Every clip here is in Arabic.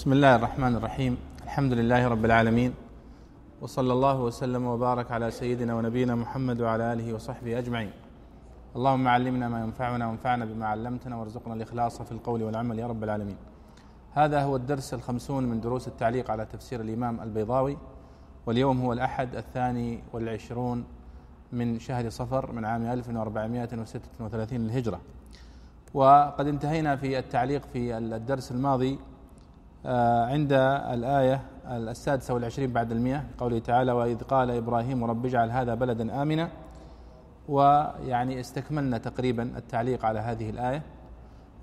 بسم الله الرحمن الرحيم الحمد لله رب العالمين وصلى الله وسلم وبارك على سيدنا ونبينا محمد وعلى اله وصحبه اجمعين اللهم علمنا ما ينفعنا وانفعنا بما علمتنا وارزقنا الاخلاص في القول والعمل يا رب العالمين هذا هو الدرس الخمسون من دروس التعليق على تفسير الامام البيضاوي واليوم هو الاحد الثاني والعشرون من شهر صفر من عام 1436 للهجره وقد انتهينا في التعليق في الدرس الماضي عند الآية السادسة والعشرين بعد المئة قوله تعالى وإذ قال إبراهيم رب اجعل هذا بلدا آمنا. ويعني استكملنا تقريبا التعليق على هذه الآية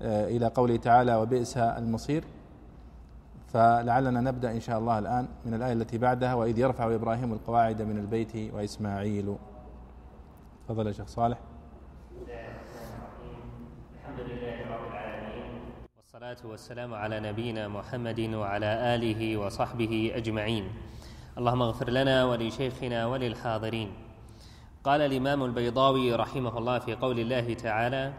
آه، إلى قوله تعالى وبئس المصير. فلعلنا نبدأ إن شاء الله الآن من الآية التي بعدها وإذ يرفع إبراهيم القواعد من البيت وإسماعيل. تفضل يا شيخ صالح. والصلاة والسلام على نبينا محمد وعلى آله وصحبه أجمعين. اللهم اغفر لنا ولشيخنا وللحاضرين. قال الإمام البيضاوي رحمه الله في قول الله تعالى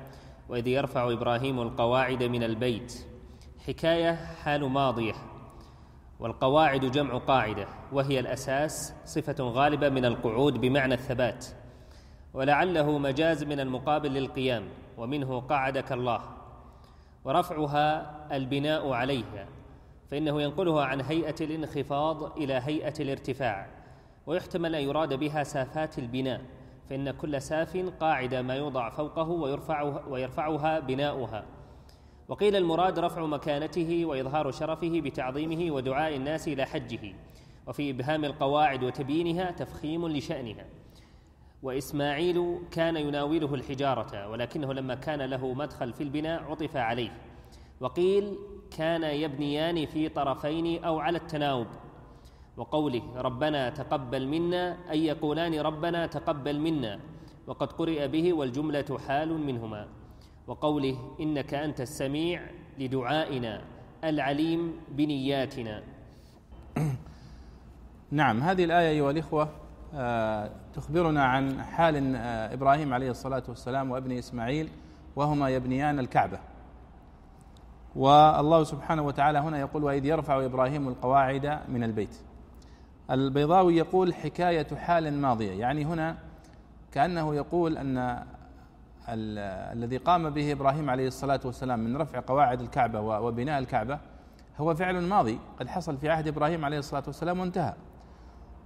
وإذ يرفع إبراهيم القواعد من البيت حكاية حال ماضية والقواعد جمع قاعدة وهي الأساس صفة غالبة من القعود بمعنى الثبات ولعله مجاز من المقابل للقيام ومنه قعدك الله. ورفعها البناء عليها فإنه ينقلها عن هيئة الانخفاض إلى هيئة الارتفاع ويحتمل أن يراد بها سافات البناء فإن كل ساف قاعدة ما يوضع فوقه ويرفعها, ويرفعها بناؤها. وقيل المراد رفع مكانته وإظهار شرفه بتعظيمه ودعاء الناس إلى حجه وفي إبهام القواعد وتبيينها تفخيم لشأنها. وإسماعيل كان يناوله الحجارة ولكنه لما كان له مدخل في البناء عطف عليه. وقيل كان يبنيان في طرفين أو على التناوب. وقوله ربنا تقبل منا أي يقولان ربنا تقبل منا وقد قرئ به والجملة حال منهما. وقوله إنك أنت السميع لدعائنا العليم بنياتنا. نعم هذه الآية أيها الإخوة تخبرنا عن حال آه، إبراهيم عليه الصلاة والسلام وابنه إسماعيل وهما يبنيان الكعبة. والله سبحانه وتعالى هنا يقول وإذ يرفع إبراهيم القواعد من البيت البيضاوي يقول حكاية حال ماضية يعني هنا كأنه يقول أن الذي قام به إبراهيم عليه الصلاة والسلام من رفع قواعد الكعبة وبناء الكعبة هو فعل ماضي. قد حصل في عهد إبراهيم عليه الصلاة والسلام وانتهى.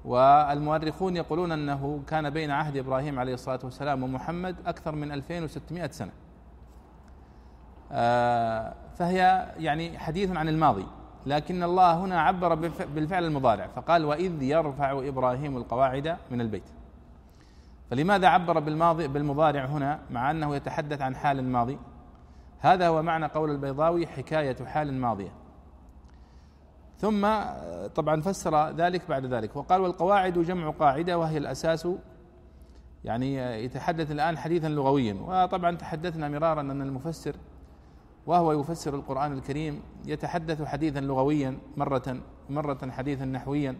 والمؤرخون يقولون أنه كان بين عهد إبراهيم عليه الصلاة والسلام ومحمد أكثر من 2600 سنة. آه، فهي يعني حديث عن الماضي لكن الله هنا عبر بالفعل المضارع فقال وإذ يرفع إبراهيم القواعد من البيت. فلماذا عبر بالماضي بالمضارع هنا مع أنه يتحدث عن حال ماضي؟ هذا هو معنى قول البيضاوي حكاية حال ماضيه. ثم طبعا فسر ذلك بعد ذلك. وقال والقواعد جمع قاعدة وهي الأساس يعني يتحدث الآن حديثا لغويا. وطبعا تحدثنا مرارا أن المفسر وهو يفسر القرآن الكريم يتحدث حديثا لغويا مرة مرة حديثا نحويا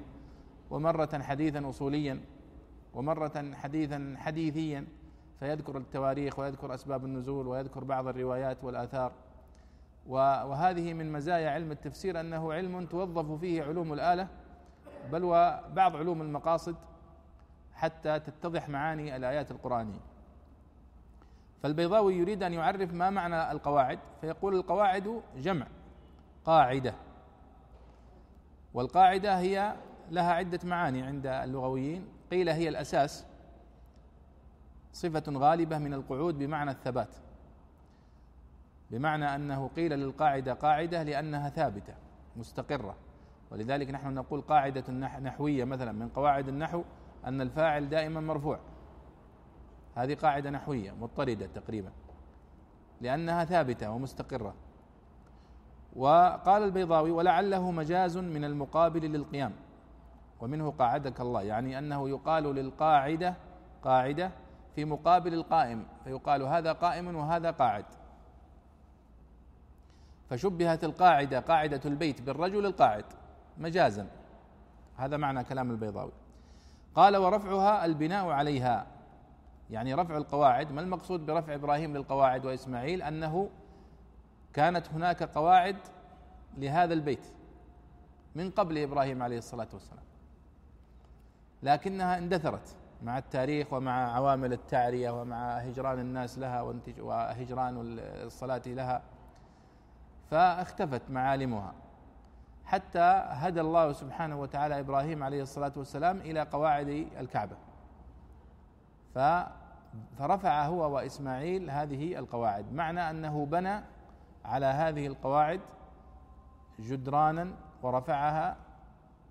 ومرة حديثا أصوليا ومرة حديثا حديثيا. فيذكر التواريخ ويذكر أسباب النزول ويذكر بعض الروايات والآثار. وهذه من مزايا علم التفسير أنه علم توظف فيه علوم الآلة بل وبعض علوم المقاصد حتى تتضح معاني الآيات القرآنية. فالبيضاوي يريد أن يعرف ما معنى القواعد فيقول القواعد جمع قاعدة. والقاعدة هي لها عدة معاني عند اللغويين. قيل هي الأساس صفة غالبة من القعود بمعنى الثبات. بمعنى أنه قيل للقاعدة قاعدة لأنها ثابتة مستقرة. ولذلك نحن نقول قاعدة نحوية مثلا من قواعد النحو أن الفاعل دائما مرفوع. هذه قاعدة نحوية مضطردة تقريبا. لأنها ثابتة ومستقرة. وقال البيضاوي ولعله مجاز من المقابل للقيام. ومنه قاعدك الله يعني أنه يقال للقاعدة قاعدة في مقابل القائم فيقال هذا قائم وهذا قاعد. فشبهت القاعدة قاعدة البيت بالرجل القاعد مجازا. هذا معنى كلام البيضاوي. قال ورفعها البناء عليها. يعني رفع القواعد ما المقصود برفع إبراهيم للقواعد وإسماعيل؟ أنه كانت هناك قواعد لهذا البيت من قبل إبراهيم عليه الصلاة والسلام. لكنها اندثرت مع التاريخ ومع عوامل التعرية ومع هجران الناس لها وهجران الصلاة لها. فاختفت معالمها. حتى هدى الله سبحانه وتعالى إبراهيم عليه الصلاة والسلام إلى قواعد الكعبة. فرفع هو وإسماعيل هذه القواعد. معنى أنه بنى على هذه القواعد جدرانا ورفعها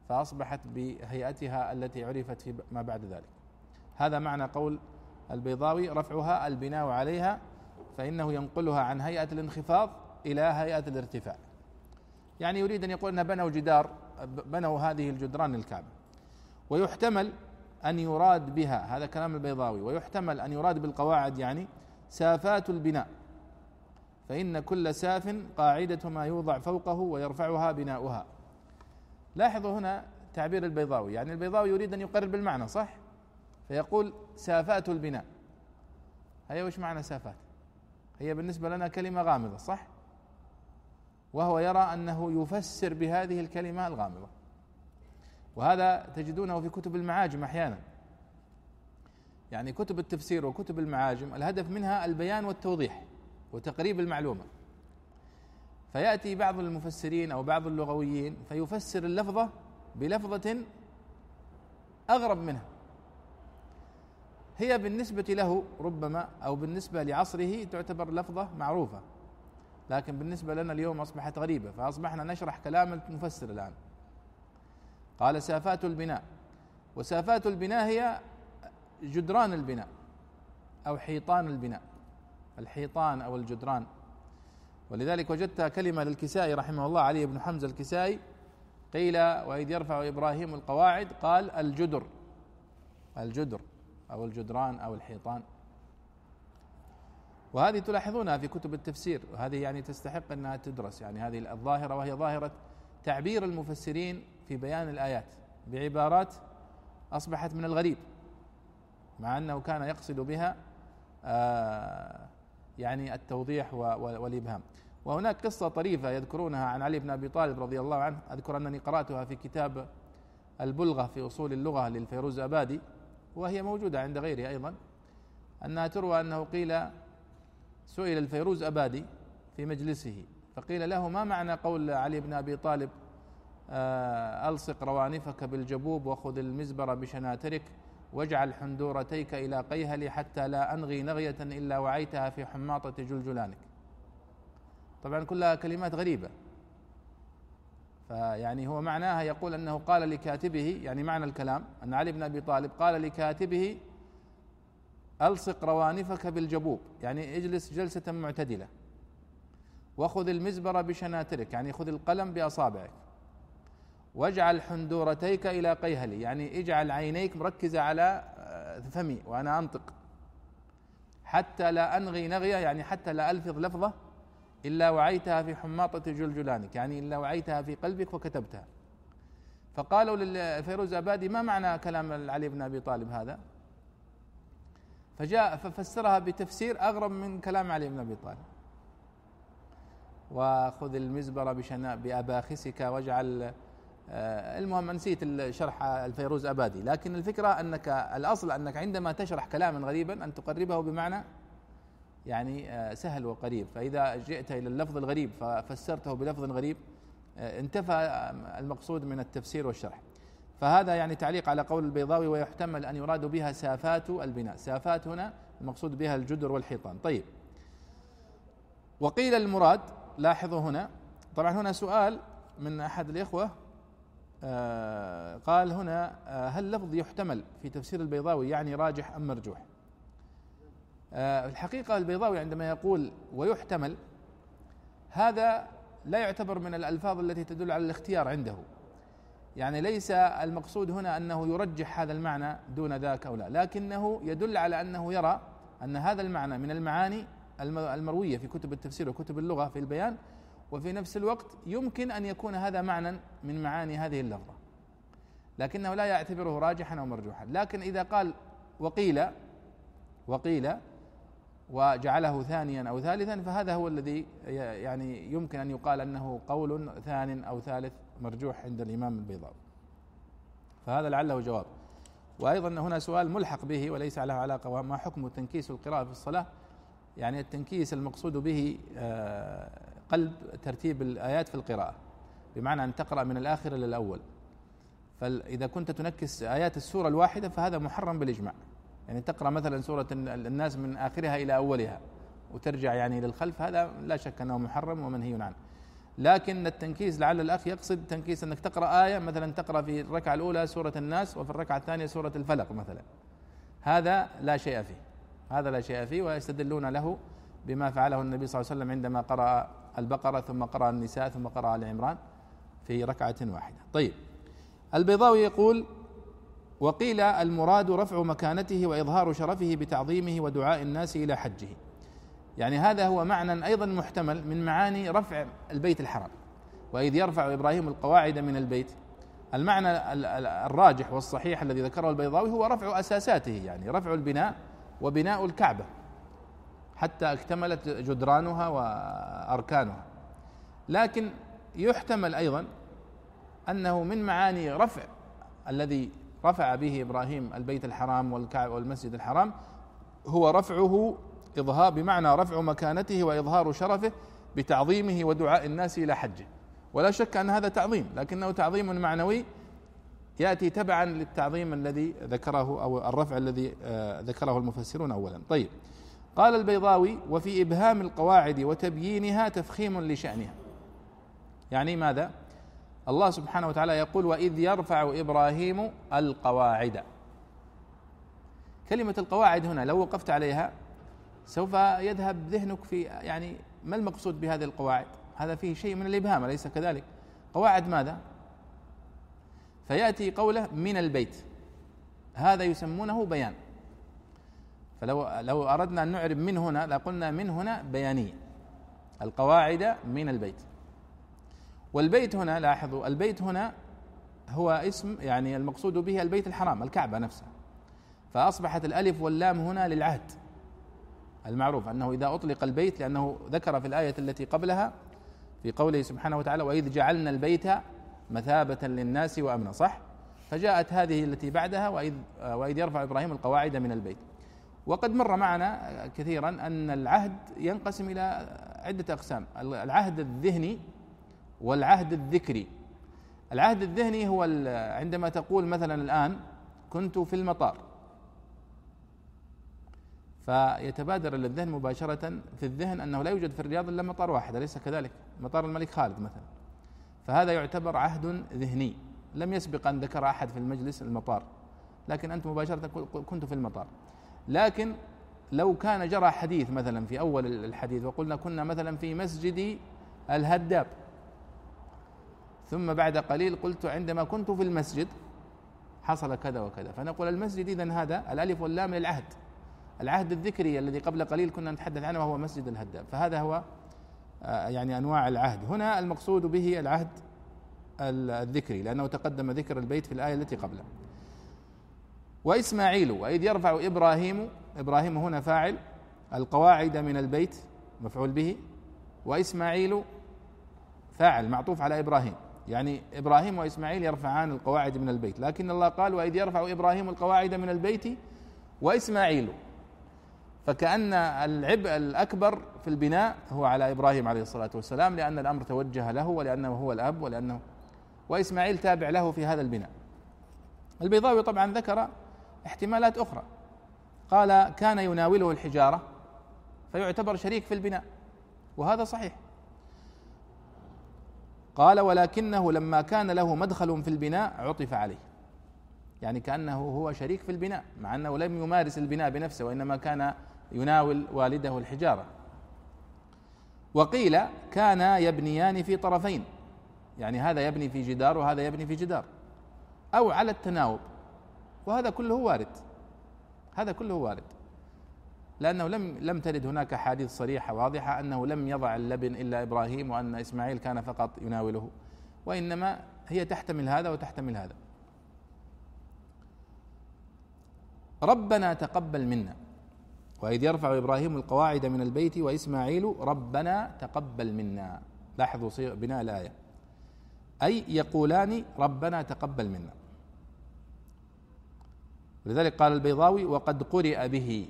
فأصبحت بهيئتها التي عرفت في ما بعد ذلك. هذا معنى قول البيضاوي رفعها البناء عليها فإنه ينقلها عن هيئة الانخفاض إلى هيئة الارتفاع. يعني يريد أن يقول إن بنوا جدار بنوا هذه الجدران للكعبه ويحتمل أن يراد بها هذا كلام البيضاوي ويحتمل أن يراد بالقواعد يعني سافات البناء. فإن كل ساف قاعدة ما يوضع فوقه ويرفعها بناؤها. لاحظوا هنا تعبير البيضاوي. يعني البيضاوي يريد أن يقرر بالمعنى صح؟ فيقول سافات البناء. هي وش معنى سافات؟ هي بالنسبة لنا كلمة غامضة صح؟ وهو يرى أنه يفسر بهذه الكلمة الغامضة. وهذا تجدونه في كتب المعاجم أحيانا. يعني كتب التفسير وكتب المعاجم الهدف منها البيان والتوضيح وتقريب المعلومة. فيأتي بعض المفسرين أو بعض اللغويين فيفسر اللفظة بلفظة أغرب منها. هي بالنسبة له ربما أو بالنسبة لعصره تعتبر لفظة معروفة. لكن بالنسبة لنا اليوم أصبحت غريبة فأصبحنا نشرح كلام المفسر الآن. قال سافات البناء. وسافات البناء هي جدران البناء أو حيطان البناء. الحيطان أو الجدران. ولذلك وجدت كلمة للكسائي رحمه الله علي بن حمزة الكسائي. قيل وإذ يرفع إبراهيم القواعد قال الجدر. الجدر أو الجدران أو الحيطان. وهذه تلاحظونها في كتب التفسير وهذه يعني تستحق أنها تدرس. يعني هذه الظاهرة وهي ظاهرة تعبير المفسرين في بيان الآيات بعبارات أصبحت من الغريب مع أنه كان يقصد بها آه يعني التوضيح والإبهام. وهناك قصة طريفة يذكرونها عن علي بن أبي طالب رضي الله عنه. أذكر أنني قرأتها في كتاب البلغة في أصول اللغة للفيروز أبادي وهي موجودة عند غيره أيضا أنها تروى أنه قيل سئل الفيروز أبادي في مجلسه فقيل له ما معنى قول علي بن أبي طالب آه، ألصق روانفك بالجبوب وخذ المزبر بشناترك واجعل حندورتيك إلى قيهلي حتى لا أنغي نغية إلا وعيتها في حماطة جلجلانك. طبعا كلها كلمات غريبة. فيعني هو معناها يقول أنه قال لكاتبه يعني معنى الكلام أن علي بن أبي طالب قال لكاتبه ألصق روانفك بالجبوب يعني اجلس جلسة معتدلة. وخذ المزبر بشناترك يعني خذ القلم بأصابعك. واجعل حندورتيك إلى قيهلي يعني اجعل عينيك مركزة على آه، فمي وأنا أنطق. حتى لا أنغي نغية يعني حتى لا ألفظ لفظة إلا وعيتها في حماطة جلجلانك يعني إلا وعيتها في قلبك وكتبتها. فقالوا للفيروز أبادي ما معنى كلام علي بن أبي طالب هذا؟ فجاء ففسرها بتفسير أغرب من كلام علي بن أبي طالب. وخذ المزبر بشنا بأباخسك واجعل آه، المهم نسيت شرح الفيروز أبادي لكن الفكرة أنك الأصل أنك عندما تشرح كلاما غريبا أن تقربه بمعنى يعني آه، سهل وقريب. فإذا جئت إلى اللفظ الغريب ففسرته بلفظ غريب آه، انتفى المقصود من التفسير والشرح. فهذا يعني تعليق على قول البيضاوي ويحتمل أن يراد بها سافات البناء. سافات هنا المقصود بها الجدر والحيطان. طيب. وقيل المراد لاحظوا هنا طبعا هنا سؤال من أحد الإخوة آه، قال هنا آه، هل لفظ يحتمل في تفسير البيضاوي يعني راجح أم مرجوح؟ آه، الحقيقة البيضاوي عندما يقول ويحتمل هذا لا يعتبر من الألفاظ التي تدل على الاختيار عنده. يعني ليس المقصود هنا أنه يرجح هذا المعنى دون ذاك أو لا لكنه يدل على أنه يرى أن هذا المعنى من المعاني المروية في كتب التفسير وكتب اللغة في البيان وفي نفس الوقت يمكن أن يكون هذا معنى من معاني هذه اللفظة. لكنه لا يعتبره راجحا أو مرجوحا. لكن إذا قال وقيل وقيل وجعله ثانيا أو ثالثا فهذا هو الذي يعني يمكن أن يقال أنه قول ثان أو ثالث مرجوح عند الإمام البيضاوي. فهذا لعله جواب. وأيضا هنا سؤال ملحق به وليس له علاقة ما حكم تنكيس القراءة في الصلاة؟ يعني التنكيس المقصود به آه، قلب ترتيب الآيات في القراءة بمعنى أن تقرأ من الآخر إلى الأول. فاذا كنت تنكس آيات السورة الواحدة فهذا محرم بالإجماع. يعني تقرأ مثلا سورة الناس من آخرها إلى أولها وترجع يعني للخلف هذا لا شك أنه محرم ومنهي عنه. لكن التنكيس لعل الأخ يقصد تنكيس أنك تقرأ آية مثلا تقرأ في الركعة الأولى سورة الناس وفي الركعة الثانية سورة الفلق مثلا. هذا لا شيء فيه. هذا لا شيء فيه ويستدلون له بما فعله النبي صلى الله عليه وسلم عندما قرأ البقرة ثم قرأ النساء ثم قرأ آل عمران في ركعة واحدة. طيب. البيضاوي يقول وقيل المراد رفع مكانته وإظهار شرفه بتعظيمه ودعاء الناس إلى حجه. يعني هذا هو معنى أيضا محتمل من معاني رفع البيت الحرام. وإذ يرفع إبراهيم القواعد من البيت المعنى الراجح والصحيح الذي ذكره البيضاوي هو رفع أساساته يعني رفع البناء وبناء الكعبة حتى اكتملت جدرانها وأركانها. لكن يحتمل أيضا أنه من معاني رفع الذي رفع به إبراهيم البيت الحرام والمسجد الحرام هو رفعه إظهار بمعنى رفع مكانته وإظهار شرفه بتعظيمه ودعاء الناس إلى حجه. ولا شك أن هذا تعظيم لكنه تعظيم معنوي يأتي تبعا للتعظيم الذي ذكره أو الرفع الذي آه، ذكره المفسرون اولا. طيب قال البيضاوي وفي إبهام القواعد وتبيينها تفخيم لشأنها. يعني ماذا؟ الله سبحانه وتعالى يقول وإذ يرفع إبراهيم القواعد. كلمة القواعد هنا لو وقفت عليها سوف يذهب ذهنك في يعني ما المقصود بهذه القواعد؟ هذا فيه شيء من الإبهام أليس كذلك؟ قواعد ماذا؟ فيأتي قوله من البيت. هذا يسمونه بيان. فلو لو أردنا أن نعرب من هنا لقلنا من هنا بيانية. القواعد من البيت. والبيت هنا لاحظوا البيت هنا هو اسم يعني المقصود به البيت الحرام الكعبة نفسها. فأصبحت الألف واللام هنا للعهد. المعروف أنه إذا أطلق البيت لأنه ذكر في الآية التي قبلها في قوله سبحانه وتعالى وإذ جعلنا البيت مثابة للناس وأمنا صح؟ فجاءت هذه التي بعدها واذ وإذ يرفع إبراهيم القواعد من البيت. وقد مر معنا كثيرا أن العهد ينقسم إلى عدة أقسام العهد الذهني والعهد الذكري. العهد الذهني هو عندما تقول مثلا الآن كنت في المطار فيتبادر للذهن مباشرة في الذهن أنه لا يوجد في الرياض إلا مطار واحد أليس كذلك؟ مطار الملك خالد مثلا. فهذا يعتبر عهد ذهني. لم يسبق أن ذكر أحد في المجلس المطار لكن أنت مباشرة كنت في المطار. لكن لو كان جرى حديث مثلا في أول الحديث وقلنا كنا مثلا في مسجد الهداب ثم بعد قليل قلت عندما كنت في المسجد حصل كذا وكذا. فنقول المسجد إذا هذا الألف واللام للعهد. العهد الذكري الذي قبل قليل كنا نتحدث عنه وهو مسجد الهداب فهذا هو آه، يعني أنواع العهد. هنا المقصود به العهد الذكري لأنه تقدم ذكر البيت في الآية التي قبله. وإسماعيل وإذ يرفع إبراهيم إبراهيم هنا فاعل القواعد من البيت مفعول به. وإسماعيل فاعل معطوف على إبراهيم. يعني إبراهيم وإسماعيل يرفعان القواعد من البيت. لكن الله قال وإذ يرفع إبراهيم القواعد من البيت وإسماعيل. فكأن العبء الأكبر في البناء هو على إبراهيم عليه الصلاة والسلام لأن الأمر توجه له ولأنه هو الأب ولأنه وإسماعيل تابع له في هذا البناء. البيضاوي طبعا ذكر احتمالات أخرى. قال كان يناوله الحجارة فيعتبر شريك في البناء وهذا صحيح. قال ولكنه لما كان له مدخل في البناء عطف عليه. يعني كأنه هو شريك في البناء مع أنه لم يمارس البناء بنفسه وإنما كان يناول والده الحجارة. وقيل كانا يبنيان في طرفين. يعني هذا يبني في جدار وهذا يبني في جدار. أو على التناوب. وهذا كله وارد. هذا كله وارد. لأنه لم لم ترد هناك أحاديث صريحة واضحة أنه لم يضع اللبن إلا إبراهيم وأن إسماعيل كان فقط يناوله. وإنما هي تحتمل هذا وتحتمل هذا. ربنا تقبل منا. وإذ يرفع إبراهيم القواعد من البيت وإسماعيل ربنا تقبل منا. لاحظوا بناء الآية. أي يقولان ربنا تقبل منا. ولذلك قال البيضاوي وقد قرئ به.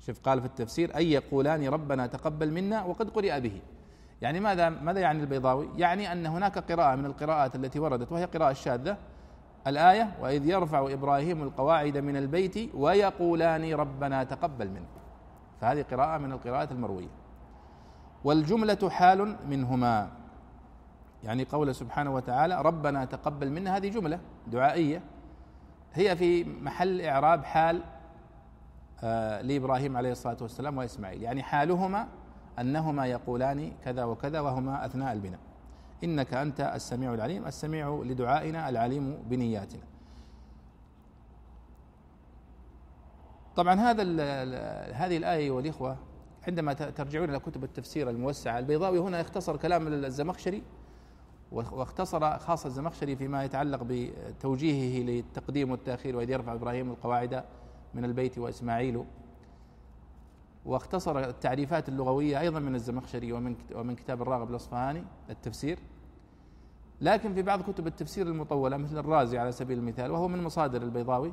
شوف قال في التفسير أي يقولان ربنا تقبل منا وقد قرئ به. يعني ماذا ماذا يعني البيضاوي؟ يعني أن هناك قراءة من القراءات التي وردت وهي قراءة شاذة الآية وإذ يرفع إبراهيم القواعد من البيت ويقولان ربنا تقبل منا فهذه قراءة من القراءات المروية. والجملة حال منهما. يعني قول سبحانه وتعالى ربنا تقبل منا هذه جملة دعائية. هي في محل إعراب حال آه، لإبراهيم عليه الصلاة والسلام وإسماعيل. يعني حالهما أنهما يقولان كذا وكذا وهما أثناء البناء. إنك أنت السميع العليم السميع لدعائنا العليم بنياتنا. طبعا هذا هذه الآية والإخوة عندما ترجعون إلى كتب التفسير الموسعة البيضاوي هنا يختصر كلام الزمخشري واختصر خاصة الزمخشري فيما يتعلق بتوجيهه للتقديم والتأخير وإذ يرفع إبراهيم القواعد من البيت وإسماعيل واختصر التعريفات اللغوية أيضا من الزمخشري ومن ومن كتاب الراغب الأصفهاني التفسير. لكن في بعض كتب التفسير المطولة مثل الرازي على سبيل المثال وهو من مصادر البيضاوي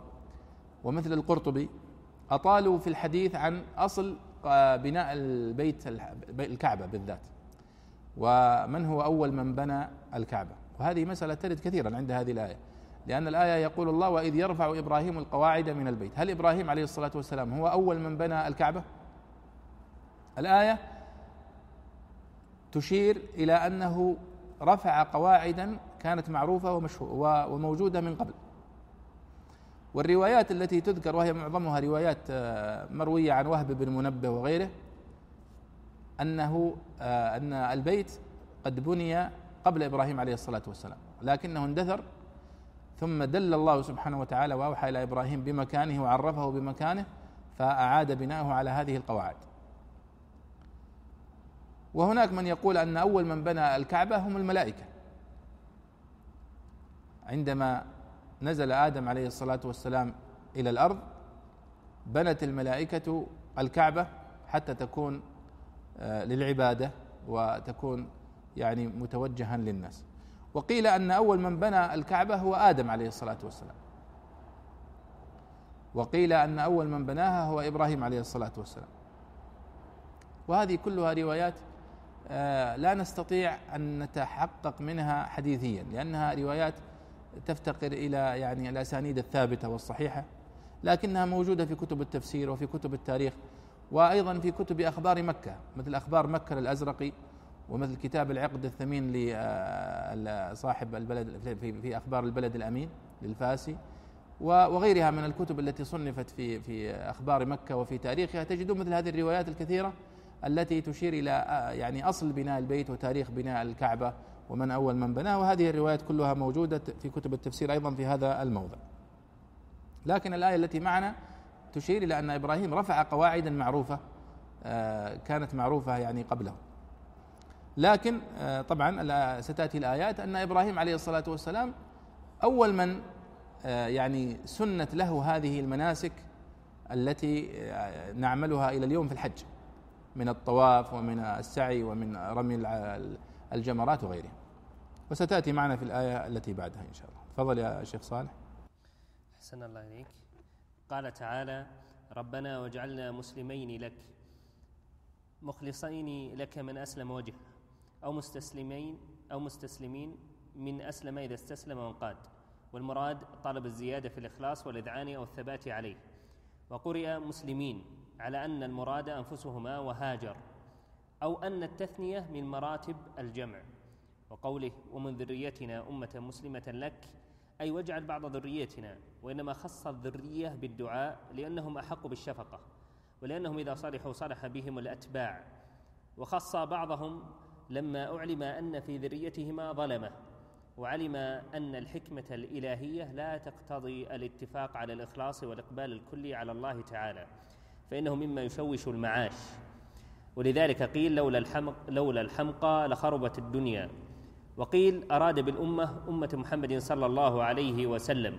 ومثل القرطبي أطالوا في الحديث عن أصل بناء البيت الكعبة بالذات ومن هو أول من بنى الكعبة. وهذه مسألة ترد كثيرا عند هذه الآية لأن الآية يقول الله وإذ يرفع إبراهيم القواعد من البيت. هل إبراهيم عليه الصلاة والسلام هو أول من بنى الكعبة؟ الآية تشير إلى أنه رفع قواعدا كانت معروفة وموجودة من قبل. والروايات التي تذكر وهي معظمها روايات آه، مروية عن وهب بن منبه وغيره أنه آه، أن البيت قد بني قبل إبراهيم عليه الصلاة والسلام لكنه اندثر ثم دل الله سبحانه وتعالى وأوحى إلى إبراهيم بمكانه وعرفه بمكانه فأعاد بناءه على هذه القواعد. وهناك من يقول أن أول من بنى الكعبة هم الملائكة. عندما نزل آدم عليه الصلاة والسلام إلى الأرض بنت الملائكة الكعبة حتى تكون آه، للعبادة وتكون يعني متوجها للناس. وقيل أن أول من بنى الكعبة هو آدم عليه الصلاة والسلام. وقيل أن أول من بناها هو إبراهيم عليه الصلاة والسلام. وهذه كلها روايات لا نستطيع أن نتحقق منها حديثيا لأنها روايات تفتقر إلى يعني الأسانيد الثابتة والصحيحة لكنها موجودة في كتب التفسير وفي كتب التاريخ وأيضا في كتب أخبار مكة مثل أخبار مكة للازرقي ومثل كتاب العقد الثمين لصاحب البلد في أخبار البلد الأمين للفاسي وغيرها من الكتب التي صنفت في في أخبار مكة وفي تاريخها تجدون مثل هذه الروايات الكثيرة التي تشير إلى آه، يعني أصل بناء البيت وتاريخ بناء الكعبة ومن أول من بناه وهذه الروايات كلها موجودة في كتب التفسير أيضا في هذا الموضع. لكن الآية التي معنا تشير إلى أن إبراهيم رفع قواعدا معروفة آه، كانت معروفة يعني قبله. لكن آه، طبعا ستأتي الآيات أن إبراهيم عليه الصلاة والسلام أول من يعني سنت له هذه المناسك التي نعملها إلى اليوم في الحج. من الطواف ومن السعي ومن رمي الجمرات وغيرها وستأتي معنا في الآية التي بعدها إن شاء الله. تفضل يا شيخ صالح. أحسن الله إليك. قال تعالى ربنا واجعلنا مسلمين لك. مخلصين لك من أسلم وجهه أو مستسلمين أو مستسلمين من أسلم إذا استسلم وانقاد والمراد طلب الزيادة في الإخلاص والإذعان أو الثبات عليه. وقرئ مسلمين. على أن المراد أنفسهما وهاجر أو أن التثنية من مراتب الجمع. وقوله ومن ذريتنا أمة مسلمة لك أي واجعل بعض ذريتنا وإنما خص الذرية بالدعاء لأنهم أحق بالشفقة ولأنهم إذا صلحوا صلح بهم الأتباع. وخص بعضهم لما أعلم أن في ذريتهما ظلمة وعلم أن الحكمة الإلهية لا تقتضي الاتفاق على الإخلاص والإقبال الكلي على الله تعالى. فإنه مما يشوش المعاش. ولذلك قيل لولا الحمق لولا الحمقى لخربت الدنيا. وقيل أراد بالأمة أمة محمد صلى الله عليه وسلم.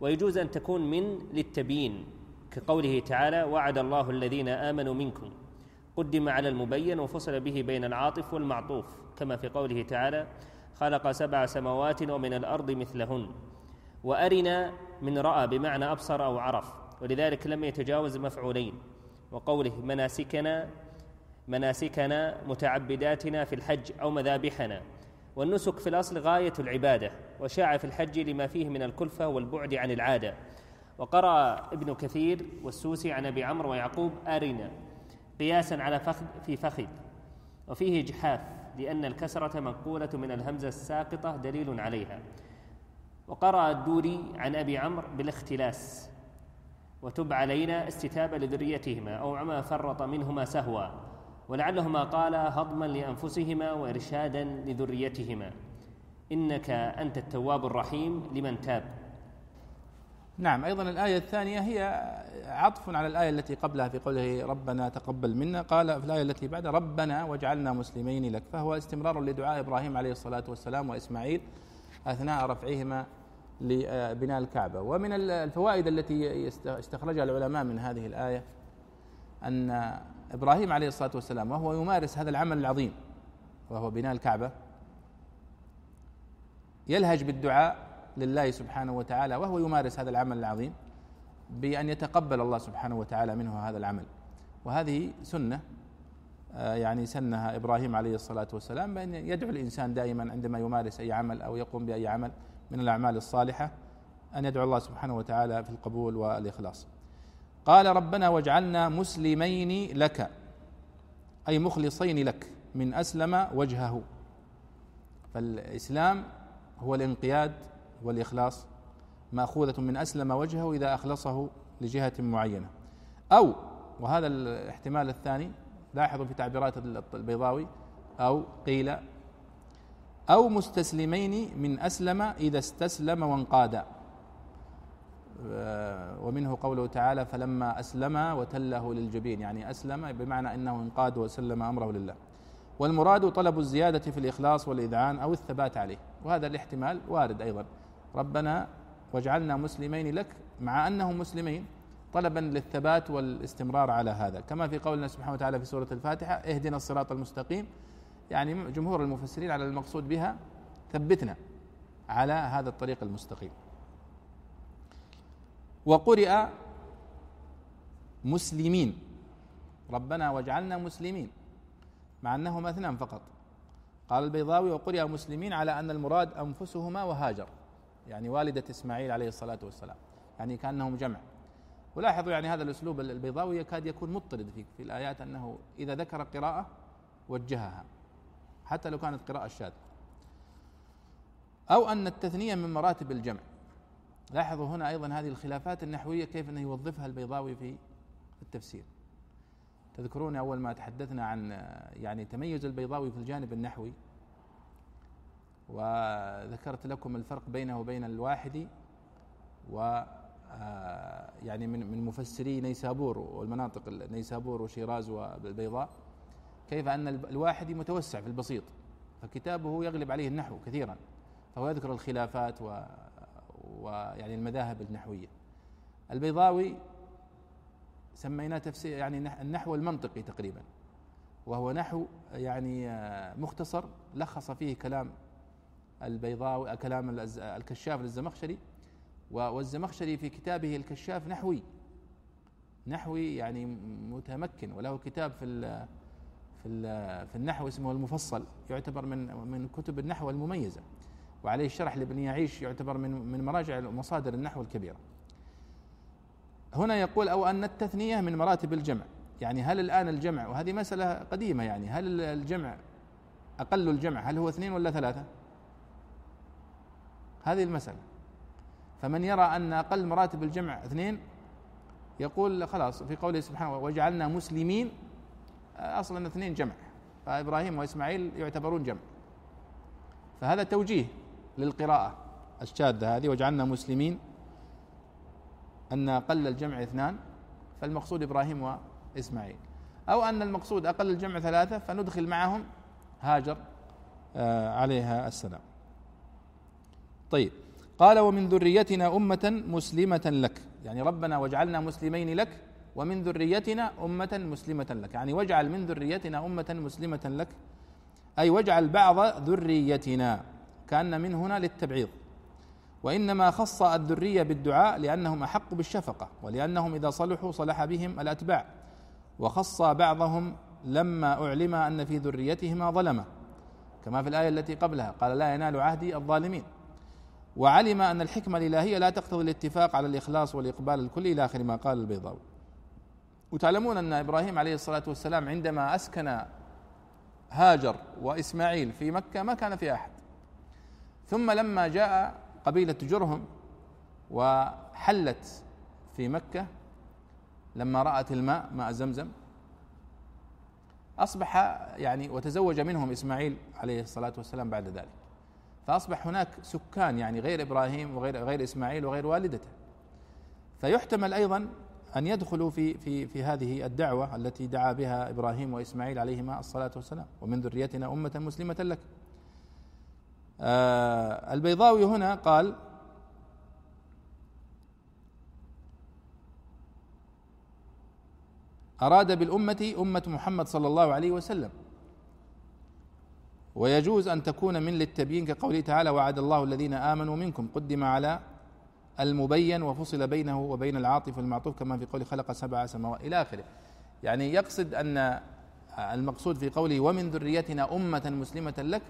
ويجوز أن تكون من للتبيين كقوله تعالى وعد الله الذين آمنوا منكم. قدم على المبين وفصل به بين العاطف والمعطوف كما في قوله تعالى خلق سبع سماوات ومن الأرض مثلهن. وأرنا من رأى بمعنى أبصر أو عرف. ولذلك لم يتجاوز مفعولين. وقوله مناسكنا مناسكنا متعبداتنا في الحج أو مذابحنا. والنسك في الأصل غاية العبادة وشاع في الحج لما فيه من الكلفة والبعد عن العادة. وقرأ ابن كثير والسوسي عن أبي عمرو ويعقوب ارنا قياسا على فخذ في فخذ. وفيه جحاف لأن الكسرة منقولة من الهمزة الساقطة دليل عليها. وقرأ الدوري عن أبي عمرو بالاختلاس. وتب علينا استتابة لذريتهما أو ما فرط منهما سهوا ولعلهما قال هضما لأنفسهما وإرشادا لذريتهما. إنك أنت التواب الرحيم لمن تاب. نعم أيضا الآية الثانية هي عطف على الآية التي قبلها في قوله ربنا تقبل منا. قال في الآية التي بعد ربنا واجعلنا مسلمين لك فهو استمرار لدعاء إبراهيم عليه الصلاة والسلام وإسماعيل أثناء رفعهما لبناء الكعبة. ومن الفوائد التي استخرجها العلماء من هذه الآية أن إبراهيم عليه الصلاة والسلام وهو يمارس هذا العمل العظيم وهو بناء الكعبة يلهج بالدعاء لله سبحانه وتعالى وهو يمارس هذا العمل العظيم بأن يتقبل الله سبحانه وتعالى منه هذا العمل. وهذه سنة آه، يعني سنها إبراهيم عليه الصلاة والسلام بأن يدعو الإنسان دائما عندما يمارس أي عمل أو يقوم بأي عمل. من الأعمال الصالحة أن يدعو الله سبحانه وتعالى في القبول والإخلاص. قال ربنا واجعلنا مسلمين لك أي مخلصين لك من أسلم وجهه. فالإسلام هو الانقياد والإخلاص. مأخوذة من أسلم وجهه إذا أخلصه لجهة معينة. أو وهذا الاحتمال الثاني لاحظوا في تعبيرات البيضاوي أو قيل أو مستسلمين من أسلم إذا استسلم وانقاد. آه، ومنه قوله تعالى فلما أسلم وتله للجبين يعني أسلم بمعنى أنه انقاد وسلم أمره لله. والمراد طلب الزيادة في الإخلاص والإذعان أو الثبات عليه. وهذا الاحتمال وارد أيضا. ربنا واجعلنا مسلمين لك مع أنهم مسلمين طلبا للثبات والاستمرار على هذا. كما في قولنا سبحانه وتعالى في سورة الفاتحة اهدنا الصراط المستقيم يعني جمهور المفسرين على المقصود بها ثبتنا على هذا الطريق المستقيم. وقرئ مسلمين. ربنا واجعلنا مسلمين. مع أنهما اثنان فقط. قال البيضاوي وقرئ مسلمين على أن المراد أنفسهما وهاجر. يعني والدة إسماعيل عليه الصلاة والسلام. يعني كأنهم جمع. ولاحظوا يعني هذا الأسلوب البيضاوي يكاد يكون مضطرد في, في الآيات أنه إذا ذكر قراءة وجهها. حتى لو كانت قراءة شاذة. أو أن التثنية من مراتب الجمع. لاحظوا هنا أيضا هذه الخلافات النحوية كيف أنه يوظفها البيضاوي في التفسير. تذكرون أول ما تحدثنا عن يعني تميز البيضاوي في الجانب النحوي. وذكرت لكم الفرق بينه وبين الواحدي. و آه، يعني من من مفسري نيسابور والمناطق نيسابور وشيراز والبيضاء كيف أن الواحدي متوسع في البسيط فكتابه يغلب عليه النحو كثيرا فهو يذكر الخلافات و ويعني المذاهب النحوية. البيضاوي سميناه تفسير يعني النحو المنطقي تقريبا وهو نحو يعني آه، مختصر لخص فيه كلام البيضاوي كلام الكشاف للزمخشري والزمخشري في كتابه الكشاف نحوي نحوي يعني متمكن وله كتاب في في في النحو اسمه المفصل يعتبر من من كتب النحو المميزة. وعليه الشرح لابن يعيش يعتبر من من مراجع مصادر النحو الكبيرة. هنا يقول أو أن التثنية من مراتب الجمع. يعني هل الآن الجمع وهذه مسألة قديمة يعني هل الجمع أقل الجمع هل هو اثنين ولا ثلاثة؟ هذه المسألة. فمن يرى أن أقل مراتب الجمع اثنين يقول خلاص في قوله سبحانه وجعلنا مسلمين أصلا اثنين جمع. فإبراهيم وإسماعيل يعتبرون جمع. فهذا توجيه للقراءة الشاذة هذه وجعلنا مسلمين أن أقل الجمع اثنان فالمقصود إبراهيم وإسماعيل. أو أن المقصود أقل الجمع ثلاثة فندخل معهم هاجر آه، عليها السلام. طيب قال ومن ذريتنا أمة مسلمة لك. يعني ربنا واجعلنا مسلمين لك ومن ذريتنا أمة مسلمة لك. يعني واجعل من ذريتنا أمة مسلمة لك. أي واجعل بعض ذريتنا كأن من هنا للتبعيض. وإنما خص الذرية بالدعاء لأنهم أحق بالشفقة ولأنهم إذا صلحوا صلح بهم الأتباع. وخص بعضهم لما أعلم أن في ذريتهما ظلمة كما في الآية التي قبلها قال لا ينال عهدي الظالمين. وعلم أن الحكمة الإلهية لا تقتضي الاتفاق على الإخلاص والإقبال الكلي إلى آخر ما قال البيضاوي. وتعلمون أن إبراهيم عليه الصلاة والسلام عندما أسكن هاجر وإسماعيل في مكة ما كان في أحد. ثم لما جاء قبيلة جرهم وحلت في مكة لما رأت الماء ماء زمزم أصبح يعني وتزوج منهم إسماعيل عليه الصلاة والسلام بعد ذلك. فأصبح هناك سكان يعني غير إبراهيم وغير غير إسماعيل وغير والدته. فيحتمل أيضا أن يدخلوا في في في هذه الدعوة التي دعا بها إبراهيم وإسماعيل عليهما الصلاة والسلام ومن ذريتنا أمة مسلمة لك. آه البيضاوي هنا قال أراد بالأمة أمة محمد صلى الله عليه وسلم. ويجوز أن تكون من للتبيين كقوله تعالى وعد الله الذين آمنوا منكم. قدم على المبين وفصل بينه وبين العاطف والمعطوف كما في قول خلق سبع سماوات إلى آخره. يعني يقصد أن المقصود في قوله ومن ذريتنا أمة مسلمة لك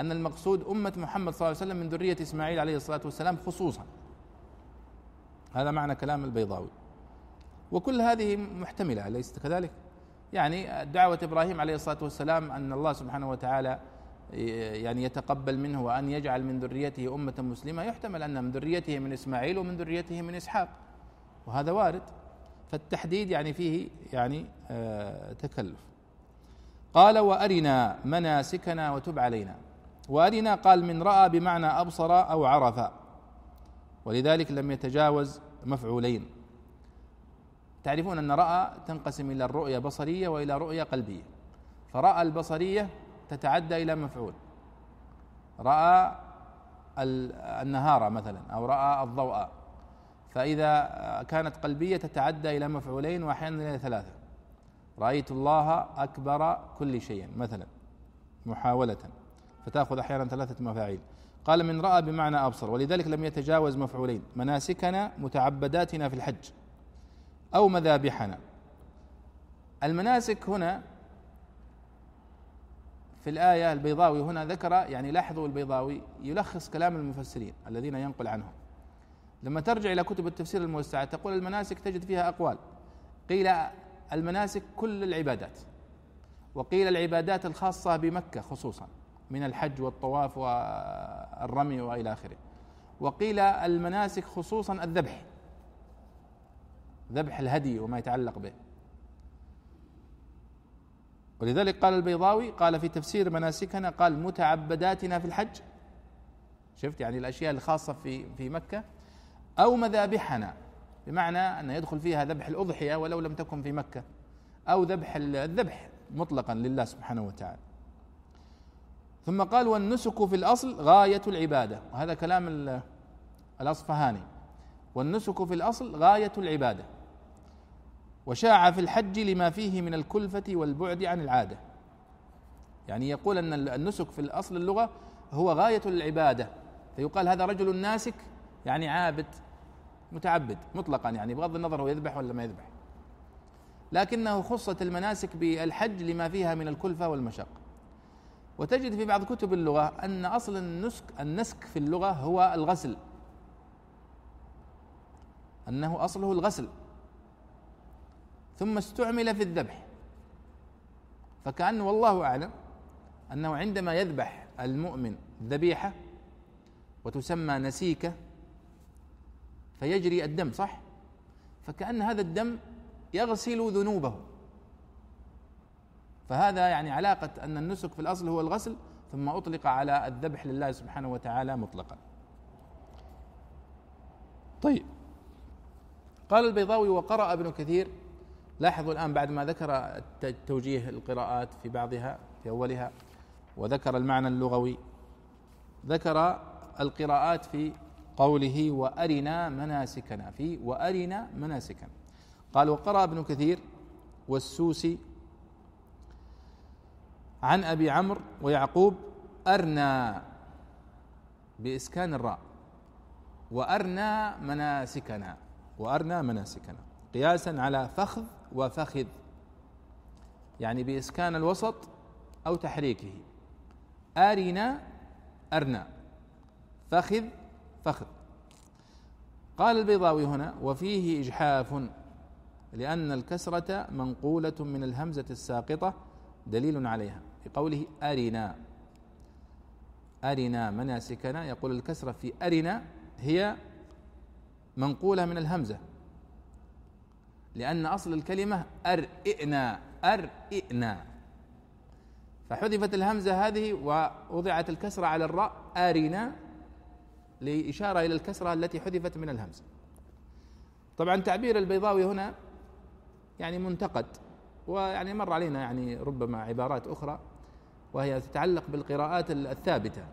أن المقصود أمة محمد صلى الله عليه وسلم من ذرية إسماعيل عليه الصلاة والسلام خصوصا. هذا معنى كلام البيضاوي. وكل هذه محتملة أليست كذلك؟ يعني دعوة إبراهيم عليه الصلاة والسلام أن الله سبحانه وتعالى يعني يتقبل منه وأن يجعل من ذريته أمة مسلمة. يحتمل أن من ذريته من إسماعيل ومن ذريته من إسحاق. وهذا وارد. فالتحديد يعني فيه يعني آه تكلف. قال وأرنا مناسكنا وتب علينا. وأرنا قال من رأى بمعنى أبصر أو عرف. ولذلك لم يتجاوز مفعولين. تعرفون أن رأى تنقسم إلى الرؤية بصرية وإلى رؤية قلبية. فرأى البصرية تتعدى إلى مفعول. رأى النهار مثلا أو رأى الضوء. فإذا كانت قلبية تتعدى إلى مفعولين وأحيانا إلى ثلاثة. رأيت الله أكبر كل شيء مثلا محاولة. فتأخذ أحيانا ثلاثة مفاعيل. قال من رأى بمعنى أبصر. ولذلك لم يتجاوز مفعولين. مناسكنا متعبداتنا في الحج. أو مذابحنا. المناسك هنا في الآية البيضاوي هنا ذكر يعني لاحظوا البيضاوي يلخص كلام المفسرين الذين ينقل عنهم. لما ترجع إلى كتب التفسير الموسعة تقول المناسك تجد فيها أقوال. قيل المناسك كل العبادات. وقيل العبادات الخاصة بمكة خصوصا من الحج والطواف والرمي وإلى آخره. وقيل المناسك خصوصا الذبح. ذبح الهدي وما يتعلق به. ولذلك قال البيضاوي قال في تفسير مناسكنا قال متعبداتنا في الحج. شفت؟ يعني الأشياء الخاصة في في مكة. أو مذابحنا بمعنى أن يدخل فيها ذبح الأضحية ولو لم تكن في مكة. أو ذبح الذبح مطلقا لله سبحانه وتعالى. ثم قال والنسك في الأصل غاية العبادة. وهذا كلام الأصفهاني. والنسك في الأصل غاية العبادة. وشاع في الحج لما فيه من الكلفة والبعد عن العادة. يعني يقول أن النسك في الأصل اللغة هو غاية العبادة. فيقال هذا رجل ناسك يعني عابد متعبد مطلقا يعني بغض النظر هو يذبح ولا ما يذبح. لكنه خصت المناسك بالحج لما فيها من الكلفة والمشقة. وتجد في بعض كتب اللغة أن أصل النسك النسك في اللغة هو الغسل. أنه أصله الغسل. ثم استعمل في الذبح. فكأنه والله أعلم أنه عندما يذبح المؤمن ذبيحة وتسمى نسيكة فيجري الدم صح؟ فكأن هذا الدم يغسل ذنوبه. فهذا يعني علاقة أن النسك في الأصل هو الغسل ثم أطلق على الذبح لله سبحانه وتعالى مطلقا. طيب. قال البيضاوي وقرأ ابن كثير لاحظوا الآن بعد ما ذكر توجيه القراءات في بعضها في أولها وذكر المعنى اللغوي ذكر القراءات في قوله وأرنا مناسكنا في وأرنا مناسكنا. قال وقرأ ابن كثير والسوسي عن أبي عمرو ويعقوب أرنا بإسكان الراء. وأرنا مناسكنا وأرنا مناسكنا. قياسا على فخذ وفخذ يعني بإسكان الوسط أو تحريكه. أرنا أرنا. فخذ فخذ. قال البيضاوي هنا وفيه إجحاف لأن الكسرة منقولة من الهمزة الساقطة دليل عليها في قوله أرنا أرنا مناسكنا يقول الكسرة في أرنا هي منقولة من الهمزة. لأن أصل الكلمة أرئنا أرئنا. فحذفت الهمزة هذه ووضعت الكسرة على الراء آرنا لإشارة إلى الكسرة التي حذفت من الهمزة. طبعا تعبير البيضاوي هنا يعني منتقد ويعني مر علينا يعني ربما عبارات أخرى وهي تتعلق بالقراءات الثابتة.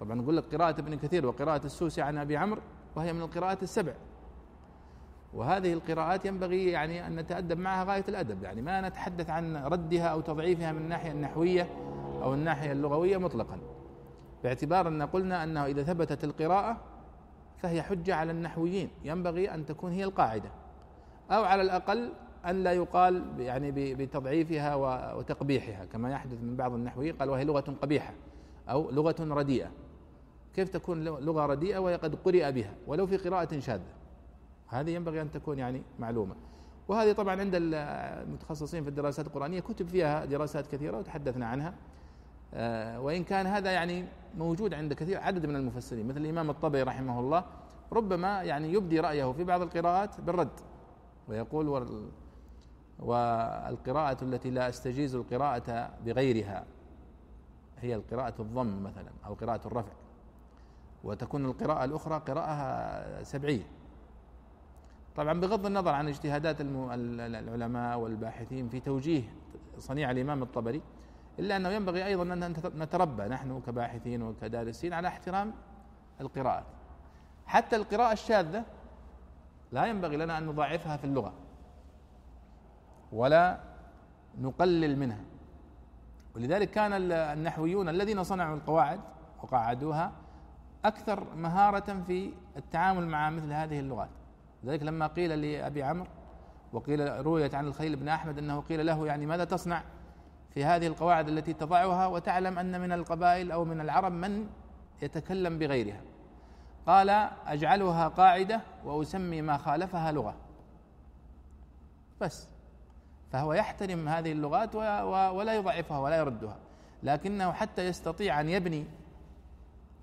طبعا نقول لك قراءة ابن كثير وقراءة السوسي عن أبي عمرو وهي من القراءات السبع. وهذه القراءات ينبغي يعني أن نتأدب معها غاية الأدب يعني ما نتحدث عن ردها أو تضعيفها من الناحية النحوية أو الناحية اللغوية مطلقا. باعتبار أن قلنا أنه إذا ثبتت القراءة فهي حجة على النحويين ينبغي أن تكون هي القاعدة. أو على الأقل أن لا يقال يعني بتضعيفها وتقبيحها كما يحدث من بعض النحويين قال وهي لغة قبيحة أو لغة رديئة. كيف تكون لغة رديئة وهي قد قرئ بها؟ ولو في قراءة شاذة. هذه ينبغي أن تكون يعني معلومة. وهذه طبعا عند المتخصصين في الدراسات القرآنية كتب فيها دراسات كثيرة وتحدثنا عنها. آه، وإن كان هذا يعني موجود عند كثير عدد من المفسرين مثل الإمام الطبري رحمه الله ربما يعني يبدي رأيه في بعض القراءات بالرد. ويقول والقراءة التي لا أستجيز القراءة بغيرها هي القراءة الضم مثلا أو قراءة الرفع. وتكون القراءة الأخرى قراءة سبعية. طبعا بغض النظر عن اجتهادات العلماء والباحثين في توجيه صنيع الإمام الطبري إلا أنه ينبغي أيضا أن نتربى نحن كباحثين وكدارسين على احترام القراءات. حتى القراءة الشاذة لا ينبغي لنا أن نضاعفها في اللغة ولا نقلل منها. ولذلك كان النحويون الذين صنعوا القواعد وقعدوها أكثر مهارة في التعامل مع مثل هذه اللغات. لذلك لما قيل لأبي عمرو وقيل رويت عن الخليل بن أحمد أنه قيل له يعني ماذا تصنع في هذه القواعد التي تضعها وتعلم أن من القبائل أو من العرب من يتكلم بغيرها؟ قال أجعلها قاعدة وأسمي ما خالفها لغة. بس. فهو يحترم هذه اللغات ولا يضعفها ولا يردها. لكنه حتى يستطيع أن يبني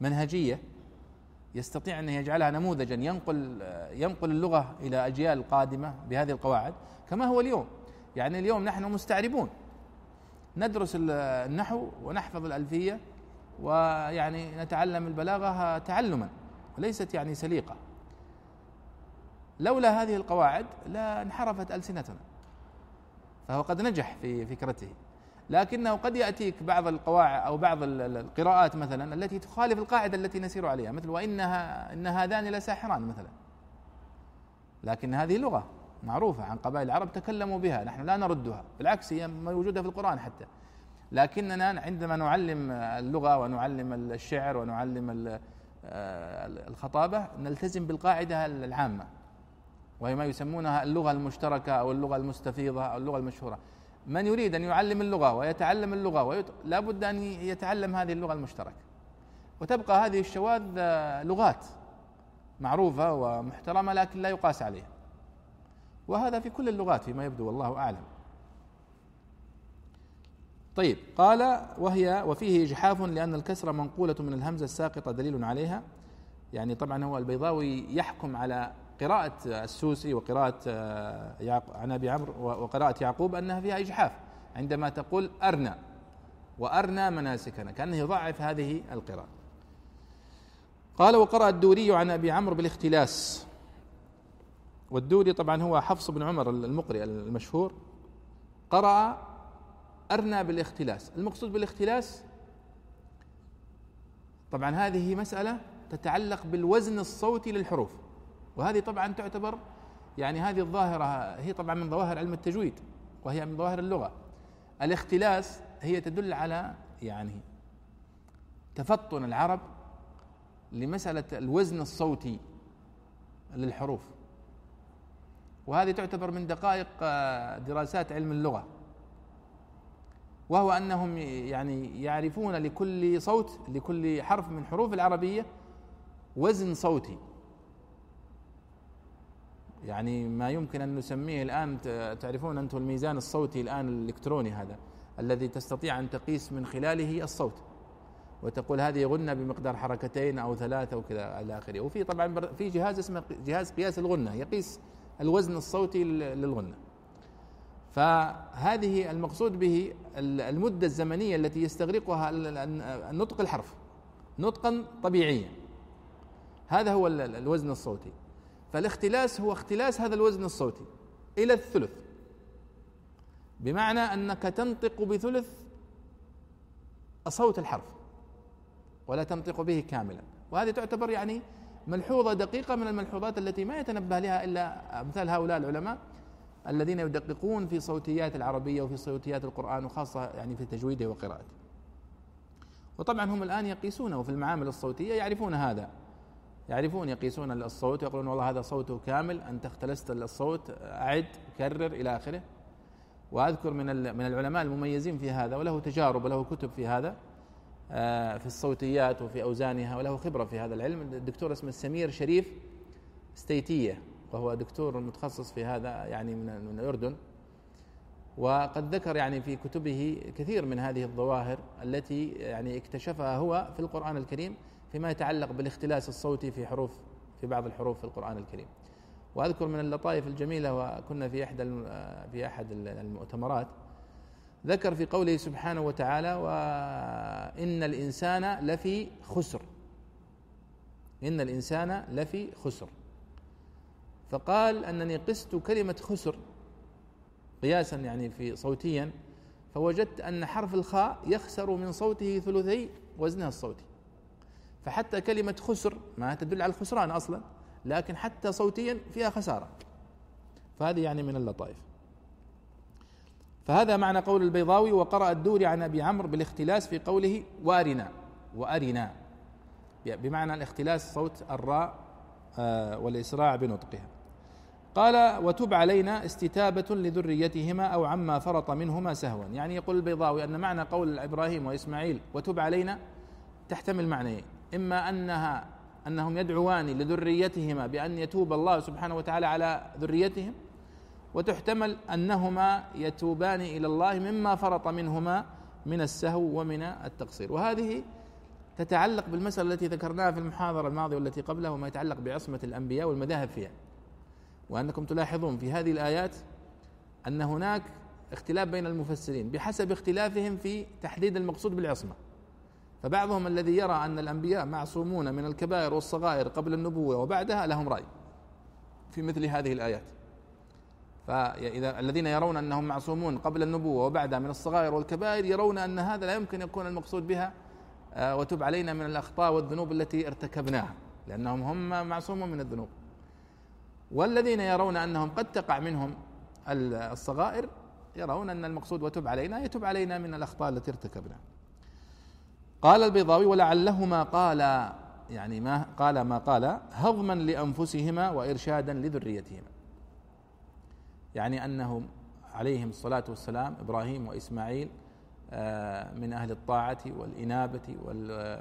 منهجية يستطيع أن يجعلها نموذجا ينقل ينقل اللغة إلى أجيال قادمة بهذه القواعد كما هو اليوم. يعني اليوم نحن مستعربون. ندرس النحو ونحفظ الألفية ويعني نتعلم البلاغة تعلما وليست يعني سليقة. لولا هذه القواعد لا انحرفت ألسنتنا. فهو قد نجح في فكرته. لكنه قد يأتيك بعض القواعد أو بعض القراءات مثلا التي تخالف القاعدة التي نسير عليها مثل وإنها إن هذان لساحران مثلا. لكن هذه لغة معروفة عن قبائل العرب تكلموا بها نحن لا نردها بالعكس هي موجودة في القرآن حتى. لكننا عندما نعلم اللغة ونعلم الشعر ونعلم الخطابة نلتزم بالقاعدة العامة وهي ما يسمونها اللغة المشتركة أو اللغة المستفيضة أو اللغة المشهورة. من يريد أن يعلم اللغة ويتعلم اللغة ويت... لا بد أن يتعلم هذه اللغة المشتركة. وتبقى هذه الشواذ آه، لغات معروفة ومحترمة لكن لا يقاس عليها. وهذا في كل اللغات فيما يبدو والله أعلم. طيب قال وهي وفيه إجحاف لأن الكسرة منقولة من الهمزة الساقطة دليل عليها. يعني طبعا هو البيضاوي يحكم على قراءة السوسي وقراءة آه، عن أبي عمرو وقراءة يعقوب أنها فيها إجحاف عندما تقول أرنا وأرنا مناسكنا كأنه يضعف هذه القراءة. قال وقرأ الدوري عن أبي عمرو بالاختلاس. والدوري طبعا هو حفص بن عمر المقرئ المشهور. قرأ أرنى بالاختلاس. المقصود بالاختلاس طبعا هذه مسألة تتعلق بالوزن الصوتي للحروف. وهذه طبعا تعتبر يعني هذه الظاهرة هي طبعا من ظواهر علم التجويد وهي من ظواهر اللغة. الاختلاس هي تدل على يعني تفطن العرب لمسألة الوزن الصوتي للحروف. وهذه تعتبر من دقائق آه، دراسات علم اللغة. وهو أنهم يعني يعرفون لكل صوت لكل حرف من حروف العربية وزن صوتي. يعني ما يمكن أن نسميه الآن تعرفون أنتم الميزان الصوتي الآن الإلكتروني هذا الذي تستطيع أن تقيس من خلاله الصوت وتقول هذه غنة بمقدار حركتين أو ثلاثة وكذا إلى آخره. وفي طبعا في جهاز اسمه جهاز قياس الغنة يقيس الوزن الصوتي للغنة. فهذه المقصود به المدة الزمنية التي يستغرقها النطق الحرف نطقا طبيعيا. هذا هو الوزن الصوتي. فالاختلاس هو اختلاس هذا الوزن الصوتي إلى الثلث. بمعنى أنك تنطق بثلث صوت الحرف ولا تنطق به كاملا. وهذه تعتبر يعني ملحوظة دقيقة من الملحوظات التي ما يتنبه لها إلا أمثال هؤلاء العلماء الذين يدققون في صوتيات العربية وفي صوتيات القرآن وخاصة يعني في تجويده وقراءته. وطبعا هم الآن يقيسونه في المعامل الصوتية يعرفون هذا. يعرفون يقيسون الصوت ويقولون والله هذا صوته كامل أنت اختلست الصوت أعد كرر إلى آخره. وأذكر من من العلماء المميزين في هذا وله تجارب وله كتب في هذا آه، في الصوتيات وفي أوزانها وله خبرة في هذا العلم. الدكتور اسمه سمير شريف ستيتية وهو دكتور متخصص في هذا يعني من من الأردن. وقد ذكر يعني في كتبه كثير من هذه الظواهر التي يعني اكتشفها هو في القرآن الكريم فيما يتعلق بالاختلاس الصوتي في حروف في بعض الحروف في القرآن الكريم. وأذكر من اللطائف الجميلة وكنا في احد في أحد المؤتمرات ذكر في قوله سبحانه وتعالى وإن الإنسان لفي خسر. إن الإنسان لفي خسر. فقال أنني قست كلمة خسر قياسا يعني في صوتيا فوجدت أن حرف الخاء يخسر من صوته ثلثي وزنها الصوتي. فحتى كلمة خسر ما تدل على الخسران أصلا لكن حتى صوتيا فيها خسارة. فهذه يعني من اللطائف. فهذا معنى قول البيضاوي وقرأ الدوري عن أبي عمرو بالاختلاس في قوله وأرنا. وأرنا. بمعنى الاختلاس صوت الراء آه، والإسراع بنطقها. قال وتب علينا استتابة لذريتهما أو عما فرط منهما سهوا. يعني يقول البيضاوي أن معنى قول إبراهيم وإسماعيل وتب علينا تحتمل معنيين. إما أنها أنهم يدعوان لذريتهما بأن يتوب الله سبحانه وتعالى على ذريتهم وتحتمل أنهما يتوبان إلى الله مما فرط منهما من السهو ومن التقصير. وهذه تتعلق بالمسألة التي ذكرناها في المحاضرة الماضية والتي قبلها وما يتعلق بعصمة الأنبياء والمذاهب فيها. وأنكم تلاحظون في هذه الآيات أن هناك اختلاف بين المفسرين بحسب اختلافهم في تحديد المقصود بالعصمة. فبعضهم الذي يرى أن الأنبياء معصومون من الكبائر والصغائر قبل النبوة وبعدها لهم رأي في مثل هذه الآيات. فإذا الذين يرون أنهم معصومون قبل النبوة وبعدها من الصغائر والكبائر يرون أن هذا لا يمكن يكون المقصود بها آه، وتب علينا من الأخطاء والذنوب التي ارتكبناها لأنهم هم معصومون من الذنوب. والذين يرون أنهم قد تقع منهم الصغائر يرون أن المقصود وتب علينا يتب علينا من الأخطاء التي ارتكبناها قال البيضاوي ولعلهما قال يعني ما قال ما قال هضما لأنفسهما وارشادا لذريتهما. يعني انهم عليهم الصلاة والسلام إبراهيم وإسماعيل آه، من أهل الطاعة والإنابة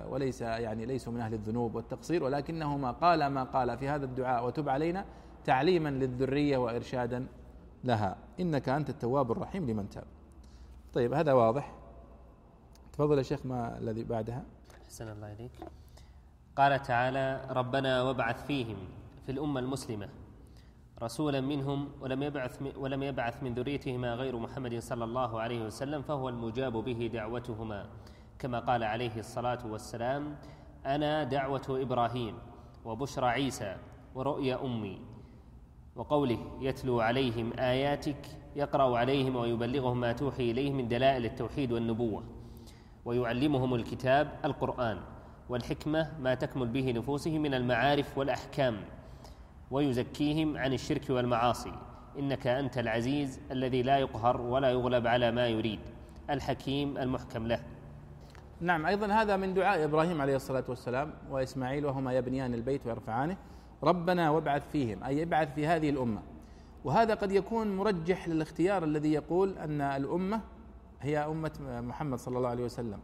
وليس يعني ليسوا من أهل الذنوب والتقصير ولكنهما قال ما قال في هذا الدعاء وتب علينا تعليما للذرية وارشادا لها. إنك أنت التواب الرحيم لمن تاب. طيب هذا واضح. تفضل يا شيخ ما الذي بعدها؟ أحسن الله إليك. قال تعالى ربنا وابعث فيهم في الأمة المسلمة رسولا منهم ولم يبعث ولم يبعث من ذريتهما غير محمد صلى الله عليه وسلم فهو المجاب به دعوتهما. كما قال عليه الصلاة والسلام أنا دعوة إبراهيم وبشرى عيسى ورؤيا أمي وقوله يتلو عليهم آياتك يقرأ عليهم ويبلغهم ما توحي إليه من دلائل التوحيد والنبوة. ويعلمهم الكتاب القرآن والحكمة ما تكمل به نفوسهم من المعارف والأحكام ويزكيهم عن الشرك والمعاصي. إنك أنت العزيز الذي لا يقهر ولا يغلب على ما يريد الحكيم المحكم له. نعم أيضا هذا من دعاء إبراهيم عليه الصلاة والسلام وإسماعيل وهما يبنيان البيت ويرفعانه. ربنا وابعث فيهم أي ابعث في هذه الأمة. وهذا قد يكون مرجح للاختيار الذي يقول أن الأمة هي أمة محمد صلى الله عليه وسلم.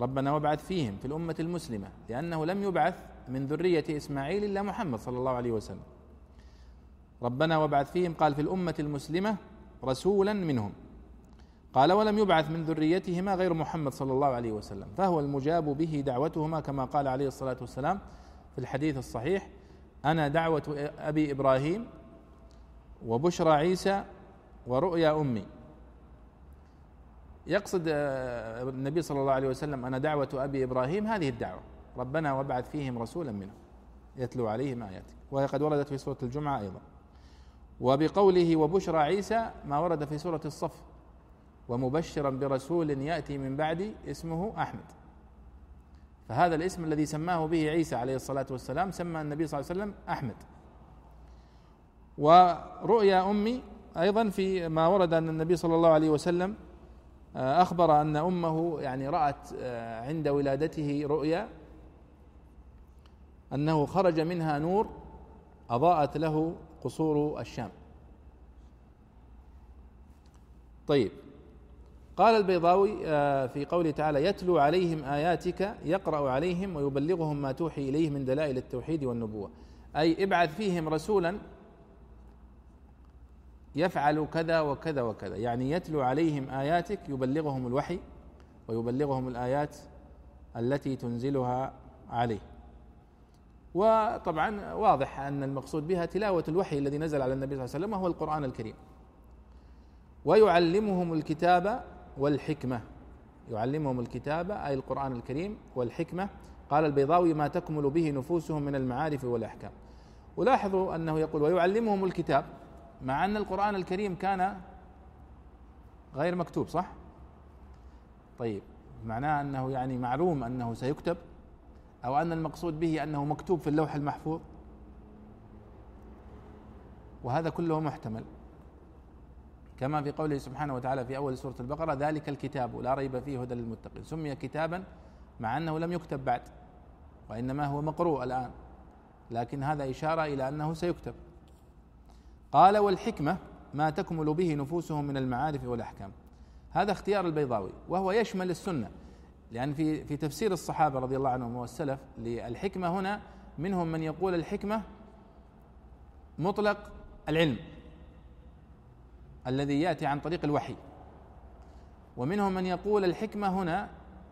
ربنا وابعث فيهم في الأمة المسلمة لأنه لم يبعث من ذرية إسماعيل إلا محمد صلى الله عليه وسلم. ربنا وابعث فيهم قال في الأمة المسلمة رسولا منهم. قال ولم يبعث من ذريتهما غير محمد صلى الله عليه وسلم فهو المجاب به دعوتهما كما قال عليه الصلاة والسلام في الحديث الصحيح أنا دعوة أبي إبراهيم وبشرى عيسى ورؤيا أمي. يقصد آه، النبي صلى الله عليه وسلم أنا دعوة أبي إبراهيم هذه الدعوة. ربنا وابعث فيهم رسولا منهم يتلو عليهم آياتك وهي قد وردت في سورة الجمعة أيضا. وبقوله وبشرى عيسى ما ورد في سورة الصف. ومبشرا برسول يأتي من بعدي اسمه أحمد. فهذا الاسم الذي سماه به عيسى عليه الصلاة والسلام سمى النبي صلى الله عليه وسلم أحمد. ورؤيا أمي أيضا في ما ورد أن النبي صلى الله عليه وسلم أخبر أن أمه يعني رأت آه، عند ولادته رؤيا أنه خرج منها نور أضاءت له قصور الشام. طيب قال البيضاوي آه، في قوله تعالى يتلو عليهم آياتك يقرأ عليهم ويبلغهم ما توحي إليه من دلائل التوحيد والنبوة. أي ابعث فيهم رسولا يفعل كذا وكذا وكذا. يعني يتلو عليهم آياتك يبلغهم الوحي ويبلغهم الآيات التي تنزلها عليه. وطبعا واضح أن المقصود بها تلاوة الوحي الذي نزل على النبي صلى الله عليه وسلم وهو القرآن الكريم. ويعلمهم الكتاب والحكمة. يعلمهم الكتاب أي القرآن الكريم والحكمة. قال البيضاوي ما تكمل به نفوسهم من المعارف والأحكام. ولاحظوا أنه يقول ويعلمهم الكتاب. مع أن القرآن الكريم كان غير مكتوب صح؟ طيب معناه أنه يعني معلوم أنه سيكتب أو أن المقصود به أنه مكتوب في اللوح المحفوظ؟ وهذا كله محتمل. كما في قوله سبحانه وتعالى في أول سورة البقرة ذلك الكتاب لا ريب فيه هدى للمتقين. سمي كتابا مع أنه لم يكتب بعد وإنما هو مقروء الآن لكن هذا إشارة إلى أنه سيكتب. قال والحكمة ما تكمل به نفوسهم من المعارف والأحكام. هذا اختيار البيضاوي وهو يشمل السنة. لأن في في تفسير الصحابة رضي الله عنهم والسلف للحكمة هنا منهم من يقول الحكمة مطلق العلم الذي يأتي عن طريق الوحي. ومنهم من يقول الحكمة هنا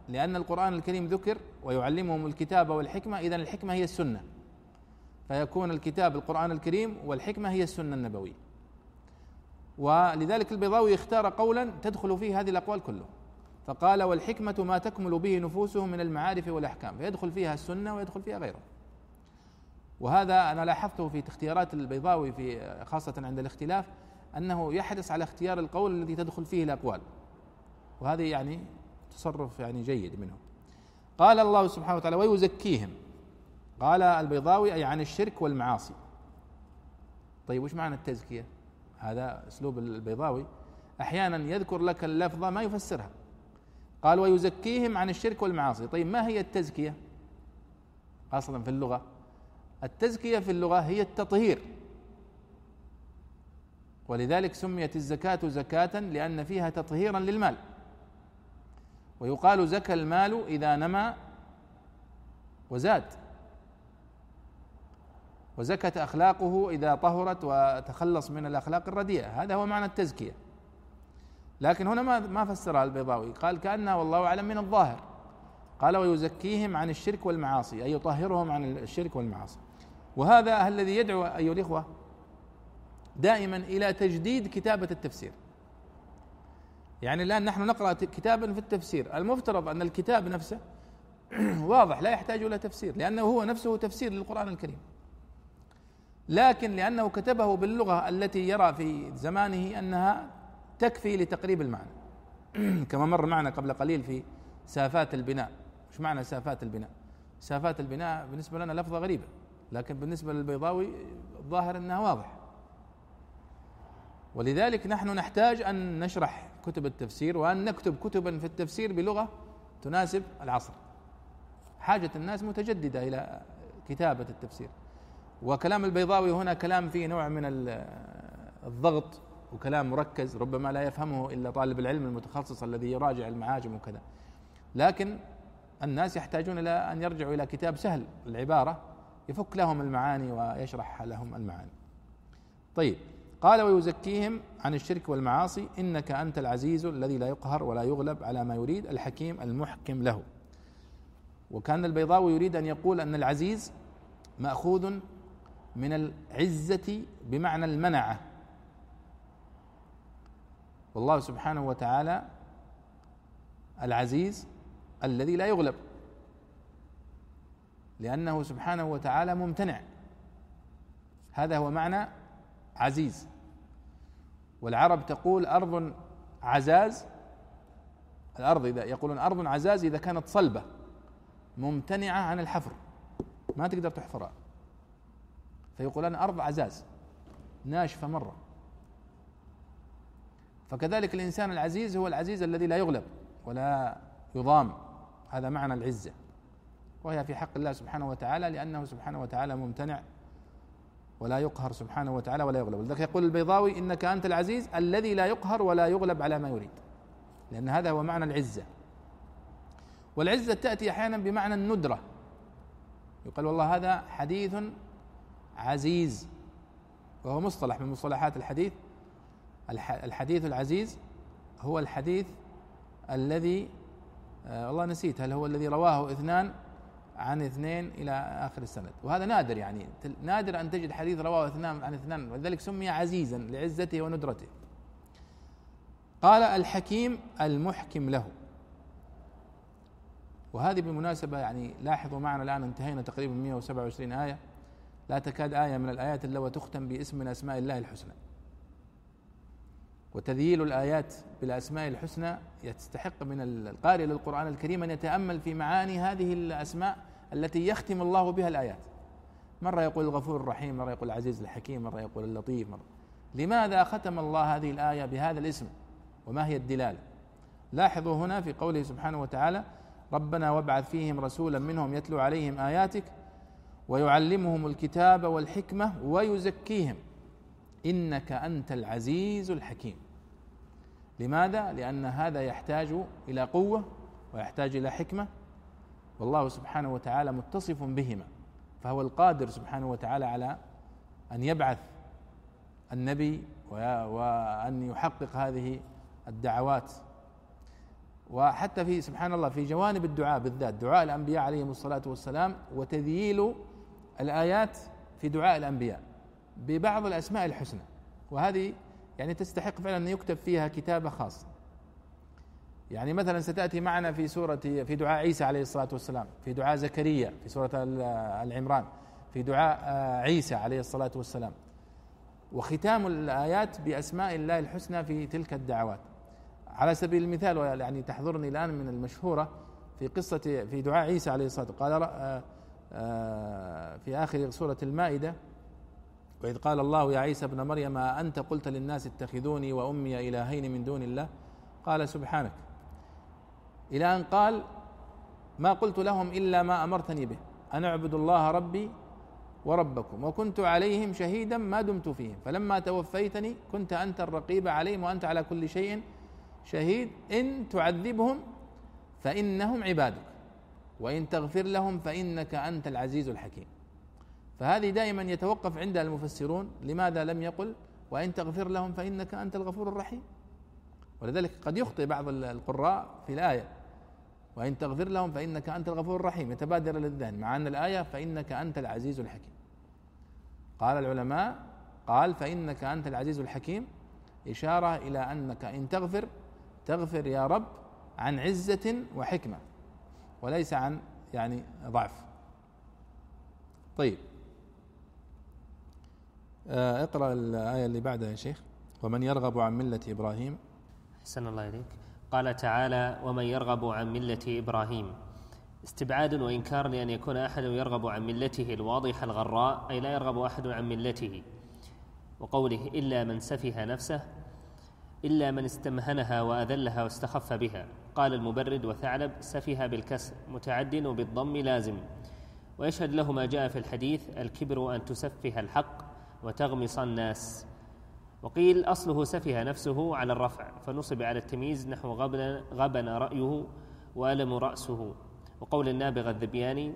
لأن القرآن الكريم ذكر ويعلمهم الكتاب والحكمة اذا الحكمة هي السنة. فيكون الكتاب القرآن الكريم والحكمة هي السنة النبوية. ولذلك البيضاوي اختار قولا تدخل فيه هذه الأقوال كلها فقال والحكمة ما تكمل به نفوسهم من المعارف والأحكام. فيدخل فيها السنة ويدخل فيها غيره وهذا أنا لاحظته في اختيارات البيضاوي في خاصة عند الاختلاف أنه يحرص على اختيار القول الذي تدخل فيه الأقوال. وهذا يعني تصرف يعني جيد منه قال الله سبحانه وتعالى ويزكيهم. قال البيضاوي أي عن الشرك والمعاصي. طيب وش معنى التزكية؟ هذا أسلوب البيضاوي. أحيانا يذكر لك اللفظة ما يفسرها. قال ويزكيهم عن الشرك والمعاصي. طيب ما هي التزكية؟ أصلا في اللغة. التزكية في اللغة هي التطهير. ولذلك سميت الزكاة زكاة لأن فيها تطهيرا للمال. ويقال زكى المال إذا نمى وزاد. وزكت أخلاقه إذا طهرت وتخلص من الأخلاق الرديئة. هذا هو معنى التزكية. لكن هنا ما ما فسرها البيضاوي. قال كأنها والله أعلم من الظاهر. قال ويزكيهم عن الشرك والمعاصي أي يطهرهم عن الشرك والمعاصي. وهذا الذي يدعو أيها الإخوة دائما إلى تجديد كتابة التفسير. يعني الآن نحن نقرأ كتابا في التفسير. المفترض أن الكتاب نفسه واضح لا يحتاج إلى تفسير لأنه هو نفسه تفسير للقرآن الكريم. لكن لأنه كتبه باللغة التي يرى في زمانه أنها تكفي لتقريب المعنى. كما مر معنا قبل قليل في سافات البناء. إيش معنى سافات البناء؟ سافات البناء بالنسبة لنا لفظة غريبة لكن بالنسبة للبيضاوي الظاهر أنها واضح ولذلك نحن نحتاج أن نشرح كتب التفسير وأن نكتب كتبا في التفسير بلغة تناسب العصر. حاجة الناس متجددة إلى كتابة التفسير. وكلام البيضاوي هنا كلام فيه نوع من الضغط وكلام مركز ربما لا يفهمه إلا طالب العلم المتخصص الذي يراجع المعاجم وكذا. لكن الناس يحتاجون إلى أن يرجعوا إلى كتاب سهل العبارة يفك لهم المعاني ويشرح لهم المعاني. طيب قال ويزكيهم عن الشرك والمعاصي إنك أنت العزيز الذي لا يقهر ولا يغلب على ما يريد الحكيم المحكم له. وكان البيضاوي يريد أن يقول أن العزيز مأخوذ من العزة بمعنى المنعة. والله سبحانه وتعالى العزيز الذي لا يغلب لأنه سبحانه وتعالى ممتنع. هذا هو معنى عزيز. والعرب تقول أرض عزاز الأرض إذا يقولون أرض عزاز إذا كانت صلبة ممتنعة عن الحفر. ما تقدر تحفرها. فيقولون أرض عزاز ناشفة مرة. فكذلك الإنسان العزيز هو العزيز الذي لا يغلب ولا يضام. هذا معنى العزة. وهي في حق الله سبحانه وتعالى لأنه سبحانه وتعالى ممتنع ولا يقهر سبحانه وتعالى ولا يغلب. لذلك يقول البيضاوي إنك أنت العزيز الذي لا يقهر ولا يغلب على ما يريد. لأن هذا هو معنى العزة. والعزة تأتي أحيانا بمعنى الندرة. يقال والله هذا حديث عزيز وهو مصطلح من مصطلحات الحديث. الحديث العزيز هو الحديث الذي آه والله نسيت هل هو الذي رواه اثنان عن اثنين إلى آخر السند. وهذا نادر يعني نادر أن تجد حديث رواه اثنان عن اثنان ولذلك سمي عزيزا لعزته وندرته. قال الحكيم المحكم له. وهذه بالمناسبة يعني لاحظوا معنا الآن انتهينا تقريبا 127 آية. لا تكاد آية من الآيات إلا وتختم باسم من أسماء الله الحسنى. وتذييل الآيات بالأسماء الحسنى يستحق من القارئ للقرآن الكريم أن يتأمل في معاني هذه الأسماء التي يختم الله بها الآيات. مرة يقول الغفور الرحيم مرة يقول العزيز الحكيم مرة يقول اللطيف مرة. لماذا ختم الله هذه الآية بهذا الاسم؟ وما هي الدلالة؟ لاحظوا هنا في قوله سبحانه وتعالى ربنا وابعث فيهم رسولا منهم يتلو عليهم آياتك ويعلمهم الكتاب والحكمة ويزكيهم. إنك أنت العزيز الحكيم. لماذا؟ لأن هذا يحتاج إلى قوة ويحتاج إلى حكمة. والله سبحانه وتعالى متصف بهما. فهو القادر سبحانه وتعالى على أن يبعث النبي وأن يحقق هذه الدعوات. وحتى في سبحان الله في جوانب الدعاء بالذات دعاء الأنبياء عليهم الصلاة والسلام وتذييل الآيات في دعاء الأنبياء ببعض الأسماء الحسنى وهذه يعني تستحق فعلا أن يكتب فيها كتابة خاصة. يعني مثلا ستأتي معنا في سورة في دعاء عيسى عليه الصلاة والسلام في دعاء زكريا في سورة العمران في دعاء آه، عيسى عليه الصلاة والسلام. وختام الآيات بأسماء الله الحسنى في تلك الدعوات. على سبيل المثال يعني تحضرني الآن من المشهورة في قصة في دعاء عيسى عليه الصلاة والسلام قال آه، في آخر سورة المائدة وإذ قال الله يا عيسى ابن مريم أنت قلت للناس اتخذوني وأمي إلهين من دون الله؟ قال سبحانك. إلى أن قال ما قلت لهم إلا ما أمرتني به أن اعبدوا الله ربي وربكم وكنت عليهم شهيدا ما دمت فيهم فلما توفيتني كنت أنت الرقيب عليهم وأنت على كل شيء شهيد إن تعذبهم فإنهم عبادك. وإن تغفر لهم فإنك أنت العزيز الحكيم. فهذه دائما يتوقف عندها المفسرون لماذا لم يقل وإن تغفر لهم فإنك أنت الغفور الرحيم. ولذلك قد يخطئ بعض القراء في الآية. وإن تغفر لهم فإنك أنت الغفور الرحيم. يتبادر للذهن. مع أن الآية فإنك أنت العزيز الحكيم. قال العلماء قال فإنك أنت العزيز الحكيم. إشارة إلى أنك إن تغفر تغفر يا رب عن عزة وحكمة. وليس عن يعني ضعف. طيب. آه، اقرأ الآية اللي بعدها يا شيخ. ومن يرغب عن ملة إبراهيم. أحسن الله إليك. قال تعالى ومن يرغب عن ملة إبراهيم. استبعاد وإنكار لأن يكون أحد يرغب عن ملته الواضحة الغراء أي لا يرغب أحد عن ملته. وقوله إلا من سفه نفسه إلا من استمهنها وأذلها واستخف بها. قال المبرد وثعلب سفه بالكسر متعد وبالضم لازم. ويشهد له ما جاء في الحديث الكبر أن تسفه الحق وتغمص الناس. وقيل أصله سفه نفسه على الرفع فنصب على التمييز نحو غبن, غبن رأيه وألم رأسه. وقول النابغ الذبياني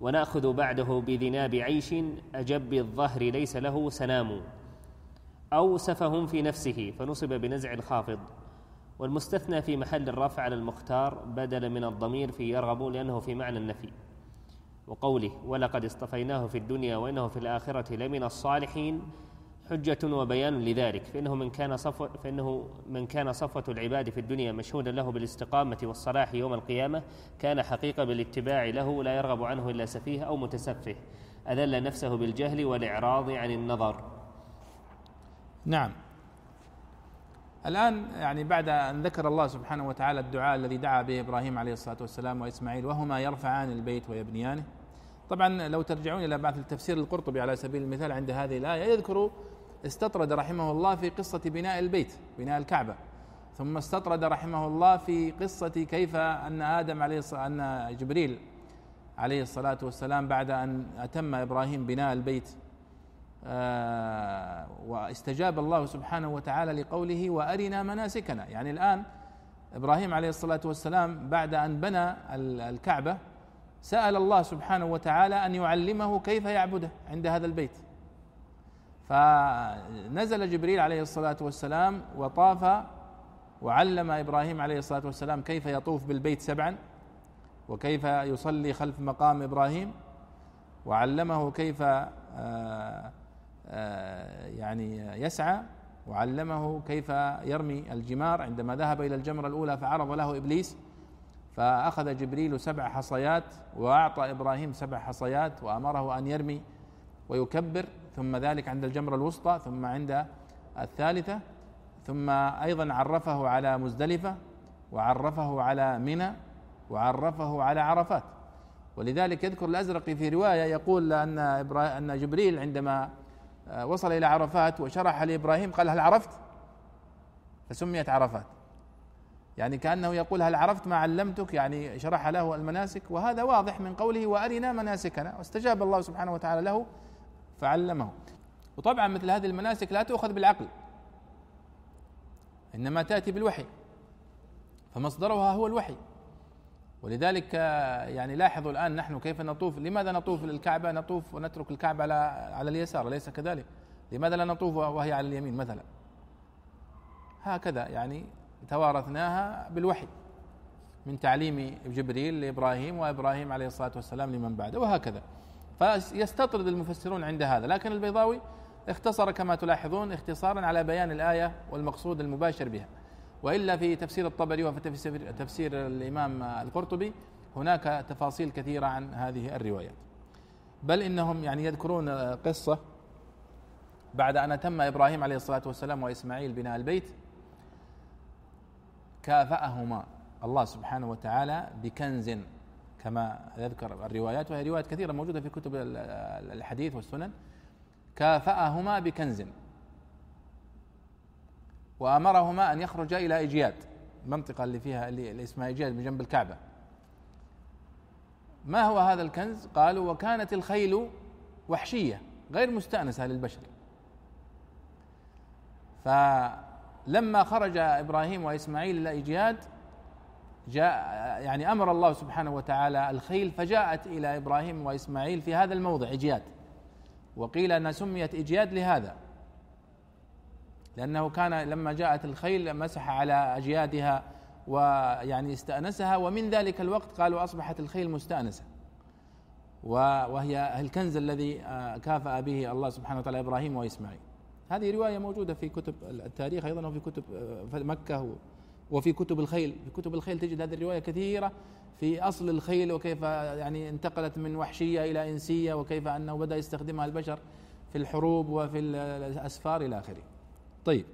ونأخذ بعده بذناب عيش أجب الظهر ليس له سنام. أو سفه في نفسه فنصب بنزع الخافض. والمستثنى في محل الرفع على المختار بدل من الضمير في يرغب لأنه في معنى النفي. وقوله ولقد اصطفيناه في الدنيا وإنه في الآخرة لمن الصالحين حجة وبيان لذلك. فإنه من كان صفوة فإنه من كان صفوة العباد في الدنيا مشهودا له بالاستقامة والصلاح يوم القيامة كان حقيقة بالاتباع له لا يرغب عنه إلا سفيه أو متسفه. أذل نفسه بالجهل والإعراض عن النظر. نعم. الآن يعني بعد أن ذكر الله سبحانه وتعالى الدعاء الذي دعا به إبراهيم عليه الصلاة والسلام وإسماعيل وهما يرفعان البيت ويبنيانه. طبعا لو ترجعون إلى بعض التفسير القرطبي على سبيل المثال عند هذه الآية يذكر استطرد رحمه الله في قصة بناء البيت بناء الكعبة. ثم استطرد رحمه الله في قصة كيف أن آدم عليه الصلاة أن جبريل عليه الصلاة والسلام بعد أن أتم إبراهيم بناء البيت واستجاب الله سبحانه وتعالى لقوله وأرنا مناسكنا. يعني الآن إبراهيم عليه الصلاة والسلام بعد أن بنى الكعبة سأل الله سبحانه وتعالى أن يعلمه كيف يعبده عند هذا البيت. فنزل جبريل عليه الصلاة والسلام وطاف وعلم إبراهيم عليه الصلاة والسلام كيف يطوف بالبيت سبعا وكيف يصلي خلف مقام إبراهيم وعلمه كيف آه، آه، يعني يسعى وعلمه كيف يرمي الجمار. عندما ذهب إلى الجمرة الأولى فعرض له إبليس فأخذ جبريل سبع حصيات وأعطى إبراهيم سبع حصيات وأمره أن يرمي ويكبر ثم ذلك عند الجمرة الوسطى ثم عند الثالثة ثم أيضا عرفه على مزدلفة وعرفه على منى وعرفه على عرفات. ولذلك يذكر الأزرقي في رواية يقول أن أن جبريل عندما آه، وصل إلى عرفات وشرح لإبراهيم قال هل عرفت؟ فسميت عرفات. يعني كأنه يقول هل عرفت ما علمتك؟ يعني شرح له المناسك وهذا واضح من قوله وأرنا مناسكنا واستجاب الله سبحانه وتعالى له فعلمه. وطبعا مثل هذه المناسك لا تؤخذ بالعقل إنما تأتي بالوحي فمصدرها هو الوحي. ولذلك يعني لاحظوا الآن نحن كيف نطوف. لماذا نطوف للكعبة؟ نطوف ونترك الكعبة على على اليسار أليس كذلك؟ لماذا لا نطوف وهي على اليمين مثلا؟ هكذا يعني توارثناها بالوحي من تعليم جبريل لإبراهيم وإبراهيم عليه الصلاة والسلام لمن بعده وهكذا. فيستطرد المفسرون عند هذا. لكن البيضاوي اختصر كما تلاحظون اختصارا على بيان الآية والمقصود المباشر بها. وإلا في تفسير الطبري وفي تفسير, الإمام القرطبي هناك تفاصيل كثيرة عن هذه الروايات. بل إنهم يعني يذكرون قصة بعد أن أتم إبراهيم عليه الصلاة والسلام وإسماعيل بناء البيت كافأهما الله سبحانه وتعالى بكنز كما يذكر الروايات وهي روايات كثيرة موجودة في كتب الحديث والسنن كافأهما بكنز. وأمرهما أن يخرجا إلى إجياد المنطقة اللي فيها اللي اسمها إجياد بجنب الكعبة. ما هو هذا الكنز؟ قالوا وكانت الخيل وحشية غير مستأنسة للبشر. فلما خرج إبراهيم وإسماعيل إلى إجياد جاء يعني أمر الله سبحانه وتعالى الخيل فجاءت إلى إبراهيم وإسماعيل في هذا الموضع إجياد. وقيل أنها سميت إجياد لهذا. لأنه كان لما جاءت الخيل مسح على أجيادها ويعني استأنسها ومن ذلك الوقت قالوا أصبحت الخيل مستأنسة. وهي الكنز الذي آه، كافأ به الله سبحانه وتعالى إبراهيم وإسماعيل. هذه رواية موجودة في كتب التاريخ أيضا وفي كتب آه، مكة وفي كتب الخيل. في كتب الخيل تجد هذه الرواية كثيرة. في أصل الخيل وكيف يعني انتقلت من وحشية إلى إنسية وكيف أنه بدأ يستخدمها البشر في الحروب وفي الأسفار إلى آخره. طيب.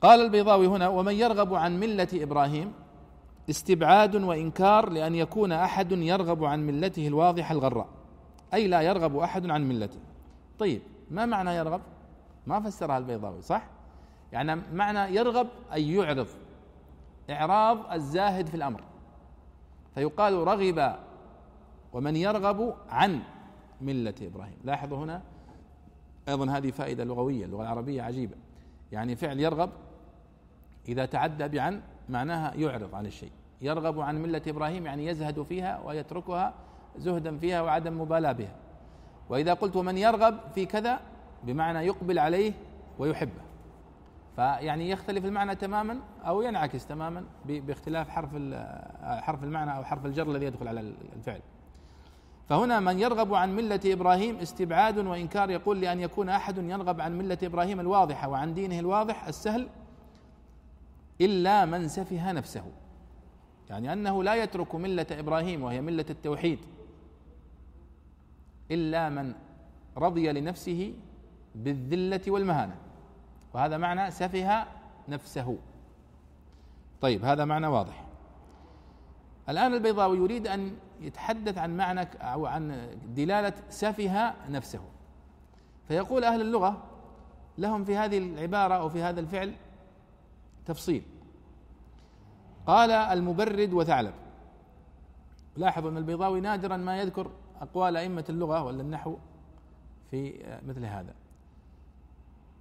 قال البيضاوي هنا ومن يرغب عن ملة إبراهيم استبعاد وإنكار لأن يكون أحد يرغب عن ملته الواضحة الغراء أي لا يرغب أحد عن ملته. طيب ما معنى يرغب؟ ما فسرها البيضاوي صح؟ يعني معنى يرغب أي يعرض إعراض الزاهد في الأمر. فيقال رغب ومن يرغب عن ملة إبراهيم. لاحظوا هنا أيضا هذه فائدة لغوية اللغة العربية عجيبة. يعني فعل يرغب إذا تعدى بعن معناها يعرض عن الشيء. يرغب عن ملة إبراهيم يعني يزهد فيها ويتركها زهدا فيها وعدم مبالاة بها. وإذا قلت من يرغب في كذا بمعنى يقبل عليه ويحبه. فيعني يختلف المعنى تماما أو ينعكس تماما باختلاف حرف حرف المعنى أو حرف الجر الذي يدخل على الفعل. فهنا من يرغب عن ملة إبراهيم استبعاد وإنكار يقول لأن يكون أحد يرغب عن ملة إبراهيم الواضحة وعن دينه الواضح السهل إلا من سفه نفسه. يعني أنه لا يترك ملة إبراهيم وهي ملة التوحيد إلا من رضي لنفسه بالذلة والمهانة. وهذا معنى سفه نفسه. طيب هذا معنى واضح. الآن البيضاوي يريد أن يتحدث عن معنى أو عن دلالة سفه نفسه. فيقول أهل اللغة لهم في هذه العبارة أو في هذا الفعل تفصيل. قال المبرد وثعلب. لاحظوا أن البيضاوي نادرا ما يذكر أقوال أئمة اللغة ولا النحو في مثل هذا.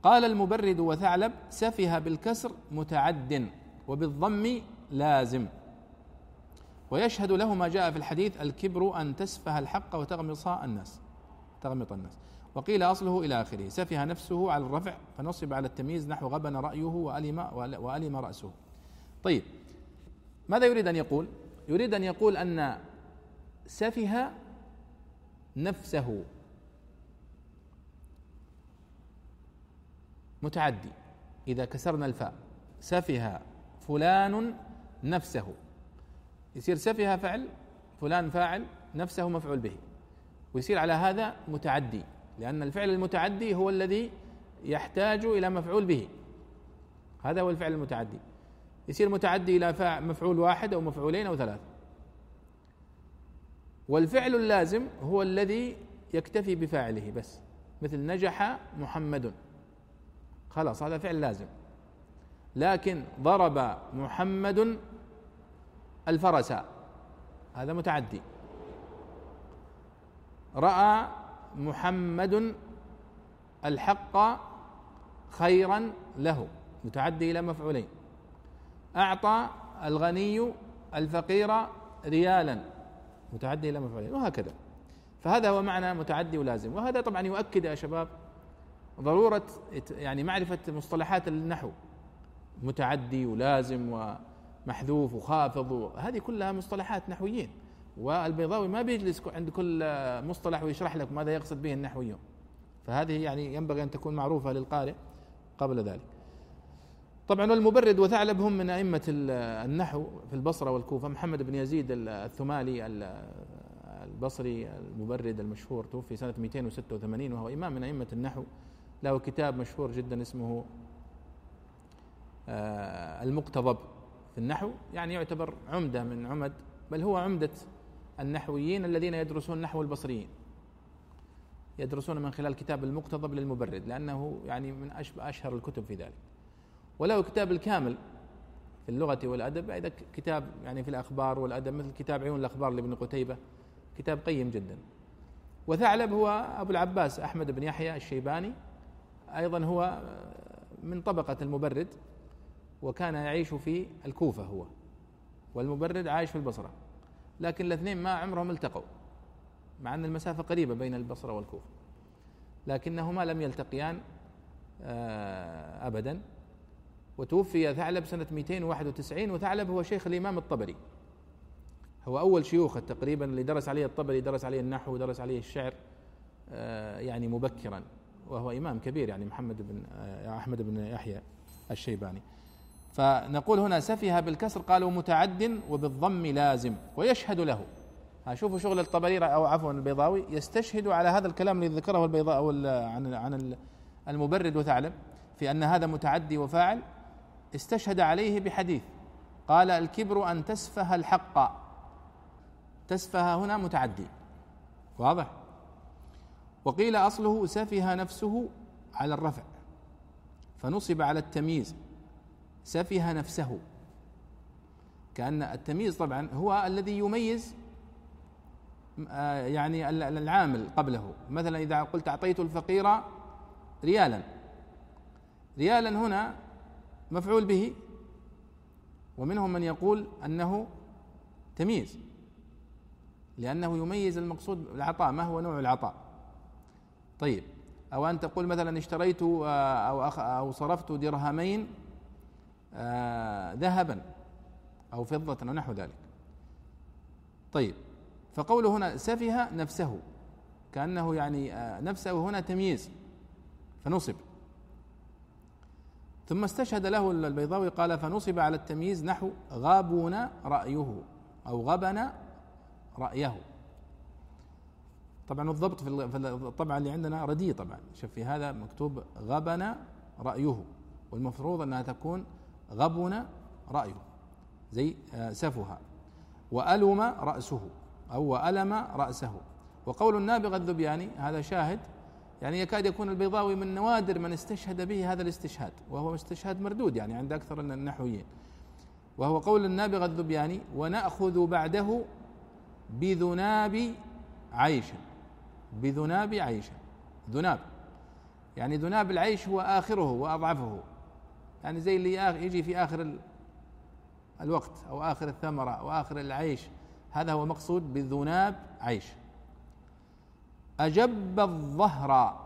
قال المبرد وثعلب سفه بالكسر متعد وبالضم لازم. ويشهد له ما جاء في الحديث الكبر أن تسفه الحق وتغمص الناس تغمط الناس. وقيل أصله إلى آخره سفه نفسه على الرفع فنصب على التمييز نحو غبن رأيه وألم, وألم رأسه. طيب ماذا يريد أن يقول؟ يريد أن يقول أن سفه نفسه متعدي. إذا كسرنا الفاء سفه فلان نفسه. يصير سفه فعل فلان فاعل نفسه مفعول به. ويصير على هذا متعدي لأن الفعل المتعدي هو الذي يحتاج إلى مفعول به. هذا هو الفعل المتعدي. يصير متعدي إلى مفعول واحد أو مفعولين أو ثلاث. والفعل اللازم هو الذي يكتفي بفاعله بس مثل نجح محمد. خلاص هذا فعل لازم. لكن ضرب محمد الفرس. هذا متعدي. رأى محمد الحق خيرا له. متعدي إلى مفعولين. أعطى الغني الفقير ريالا. متعدي إلى مفعولين. وهكذا. فهذا هو معنى متعدي ولازم. وهذا طبعا يؤكد يا شباب ضرورة يعني معرفة مصطلحات النحو. متعدي ولازم ومحذوف وخافض هذه كلها مصطلحات نحويين. والبيضاوي ما بيجلس عند كل مصطلح ويشرح لك ماذا يقصد به النحويون فهذه يعني ينبغي أن تكون معروفة للقارئ قبل ذلك. طبعا والمبرد وثعلب هم من أئمة النحو في البصرة والكوفة. محمد بن يزيد الثمالي البصري المبرد المشهور توفي سنة 286 وهو إمام من أئمة النحو. له كتاب مشهور جدا اسمه آه، المقتضب. في النحو يعني يعتبر عمدة من عمد بل هو عمدة النحويين الذين يدرسون نحو البصريين. يدرسون من خلال كتاب المقتضب للمبرد لأنه يعني من أشهر الكتب في ذلك. وله كتاب الكامل في اللغة والأدب أيضا كتاب يعني في الأخبار والأدب مثل كتاب عيون الأخبار لابن قتيبة كتاب قيم جدا. وثعلب هو أبو العباس أحمد بن يحيى الشيباني أيضا هو من طبقة المبرد. وكان يعيش في الكوفة هو والمبرد عايش في البصرة لكن الاثنين ما عمرهم التقوا مع أن المسافة قريبة بين البصرة والكوفة لكنهما لم يلتقيان آه، ابدا. وتوفي ثعلب سنة 291 وثعلب هو شيخ الإمام الطبري. هو أول شيوخه تقريبا اللي درس عليه الطبري درس عليه النحو ودرس عليه الشعر آه، يعني مبكرا وهو إمام كبير يعني محمد بن آه، أحمد بن يحيى الشيباني. فنقول هنا سفه بالكسر قالوا متعد وبالضم لازم ويشهد له. شوفوا شغل الطبري أو عفوا البيضاوي يستشهد على هذا الكلام الذي ذكره البيضاء أو عن عن المبرد وثعلب في أن هذا متعدي وفاعل استشهد عليه بحديث قال الكبر أن تسفه الحق. تسفه هنا متعدي. واضح؟ وقيل أصله سفه نفسه على الرفع فنصب على التمييز. سفه نفسه. كأن التمييز طبعا هو الذي يميز آه، يعني العامل قبله. مثلا إذا قلت أعطيت الفقير ريالا. ريالا هنا مفعول به ومنهم من يقول أنه تمييز. لأنه يميز المقصود العطاء ما هو نوع العطاء؟ طيب أو أن تقول مثلا اشتريت آه، أو أو صرفت درهمين ذهبا أو فضة أو نحو ذلك. طيب فقوله هنا سفه نفسه كأنه يعني آه، نفسه هنا تمييز فنصب. ثم استشهد له البيضاوي قال فنصب على التمييز نحو غابون رأيه أو غبن رأيه. طبعا الضبط في الطبعة اللي عندنا رديء طبعا. شوف في هذا مكتوب غبن رأيه والمفروض أنها تكون غبن رأيه زي آه، سفها. وألم رأسه أو وألم رأسه. وقول النابغة الذبياني هذا شاهد يعني يكاد يكون البيضاوي من نوادر من استشهد به هذا الاستشهاد وهو استشهاد مردود يعني عند أكثر النحويين. وهو قول النابغة الذبياني ونأخذ بعده بذناب عيش. بذناب عيش. ذناب. يعني ذناب العيش هو آخره وأضعفه. يعني زي اللي يجي في آخر الوقت أو آخر الثمرة أو آخر العيش. هذا هو مقصود بذناب عيش. أجب الظهر.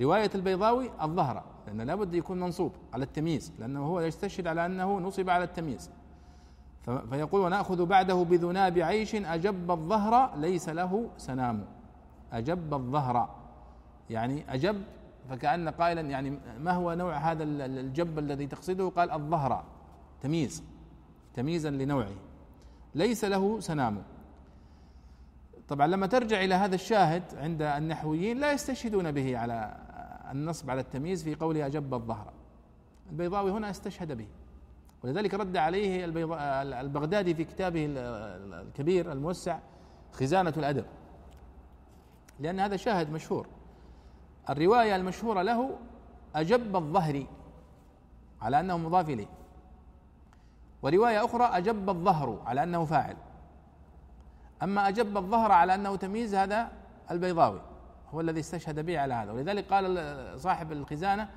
رواية البيضاوي الظهر لأن لابد يكون منصوب على التمييز لأنه هو يستشهد على أنه نصب على التمييز. فيقول ونأخذ بعده بذناب عيش أجب الظهر ليس له سنام. أجب الظهر يعني أجب فكأن قائلا يعني ما هو نوع هذا الجب الذي تقصده؟ قال الظهر تمييز تمييزا لنوعه. ليس له سنام. طبعا لما ترجع إلى هذا الشاهد عند النحويين لا يستشهدون به على النصب على التمييز في قوله أجب الظهر. البيضاوي هنا استشهد به. ولذلك رد عليه البغدادي في كتابه الكبير الموسع خزانة الأدب. لأن هذا شاهد مشهور. الرواية المشهورة له أجب الظهر على أنه مضاف إليه. ورواية أخرى أجب الظهر على أنه فاعل. أما أجب الظهر على أنه تمييز هذا البيضاوي هو الذي استشهد به على هذا. ولذلك قال صاحب الخزانة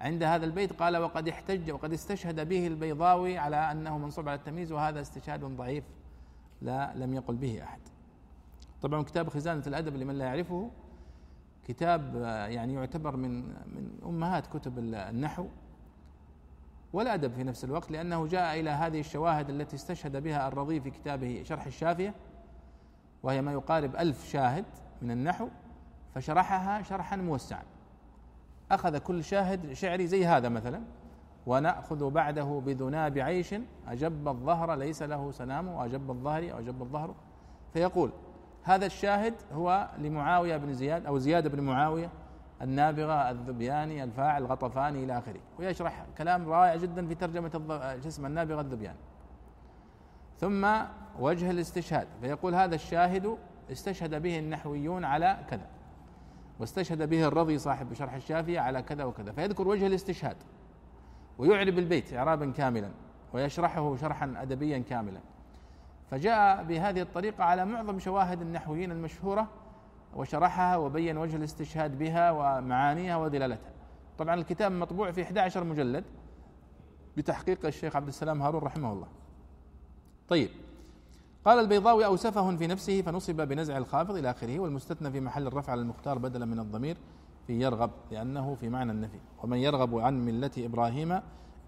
عند هذا البيت قال وقد احتج وقد استشهد به البيضاوي على أنه منصوب على التمييز وهذا استشهاد ضعيف لا لم يقل به أحد. طبعا كتاب خزانة الأدب لمن لا يعرفه كتاب يعني يعتبر من من أمهات كتب النحو والأدب في نفس الوقت لأنه جاء إلى هذه الشواهد التي استشهد بها الرضي في كتابه شرح الشافية وهي ما يقارب ألف شاهد من النحو فشرحها شرحا موسعا. أخذ كل شاهد شعري زي هذا مثلا ونأخذ بعده بذناب عيش أجب الظهر ليس له سنام وأجب الظهر أو أجب الظهر فيقول هذا الشاهد هو لمعاوية بن زياد أو زياد بن معاوية النابغة الذبياني الفاعل غطفاني إلى آخره. ويشرح كلام رائع جدا في ترجمة جسم النابغة الذبياني. ثم وجه الاستشهاد. فيقول هذا الشاهد استشهد به النحويون على كذا. واستشهد به الرضي صاحب شرح الشافية على كذا وكذا. فيذكر وجه الاستشهاد. ويعرب البيت إعرابا كاملا. ويشرحه شرحا أدبيا كاملا. فجاء بهذه الطريقة على معظم شواهد النحويين المشهورة وشرحها وبين وجه الاستشهاد بها ومعانيها ودلالتها. طبعا الكتاب مطبوع في 11 مجلد بتحقيق الشيخ عبد السلام هارون رحمه الله. طيب قال البيضاوي أوسفه في نفسه فنصب بنزع الخافض إلى آخره والمستثنى في محل الرفع على المختار بدلا من الضمير في يرغب لأنه في معنى النفي ومن يرغب عن ملة إبراهيم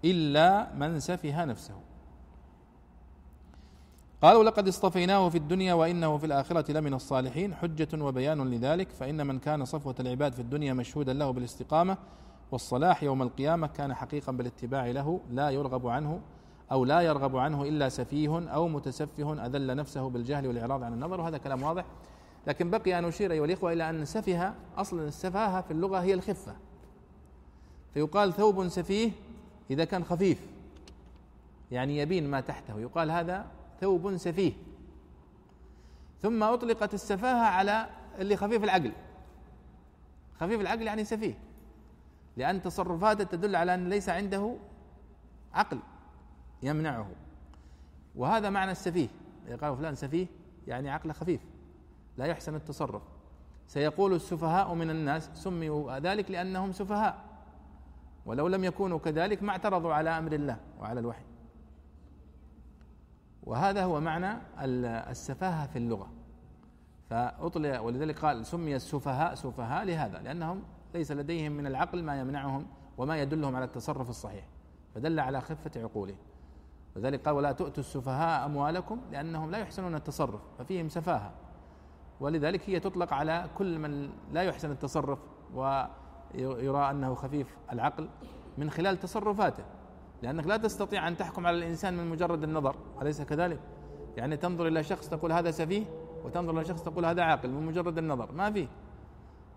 إلا من سفه نفسه. قالوا لقد اصطفيناه في الدنيا وإنه في الآخرة لمن الصالحين. حجة وبيان لذلك فإن من كان صفوة العباد في الدنيا مشهودا له بالاستقامة والصلاح يوم القيامة كان حقيقا بالاتباع له لا يرغب عنه أو لا يرغب عنه إلا سفيه أو متسفه أذل نفسه بالجهل والإعراض عن النظر. وهذا كلام واضح. لكن بقي أن أشير أيها الإخوة إلى أن سفه أصلا السفاهة في اللغة هي الخفة. فيقال ثوب سفيه إذا كان خفيف يعني يبين ما تحته. يقال هذا ثوب سفيه. ثم أطلقت السفاهة على اللي خفيف العقل. خفيف العقل يعني سفيه. لأن تصرفاته تدل على أن ليس عنده عقل يمنعه. وهذا معنى السفيه. قال فلان سفيه يعني عقله خفيف. لا يحسن التصرف. سيقول السفهاء من الناس سميوا ذلك لأنهم سفهاء. ولو لم يكونوا كذلك ما اعترضوا على أمر الله وعلى الوحي. وهذا هو معنى السفاهة في اللغة. فأطلق ولذلك قال سمي السفهاء سفهاء لهذا لأنهم ليس لديهم من العقل ما يمنعهم وما يدلهم على التصرف الصحيح فدل على خفة عقولهم وذلك قال ولا تؤتوا السفهاء أموالكم لأنهم لا يحسنون التصرف ففيهم سفاهة. ولذلك هي تطلق على كل من لا يحسن التصرف ويرى أنه خفيف العقل من خلال تصرفاته. لأنك لا تستطيع أن تحكم على الإنسان من مجرد النظر أليس كذلك؟ يعني تنظر إلى شخص تقول هذا سفيه وتنظر إلى شخص تقول هذا عاقل من مجرد النظر ما فيه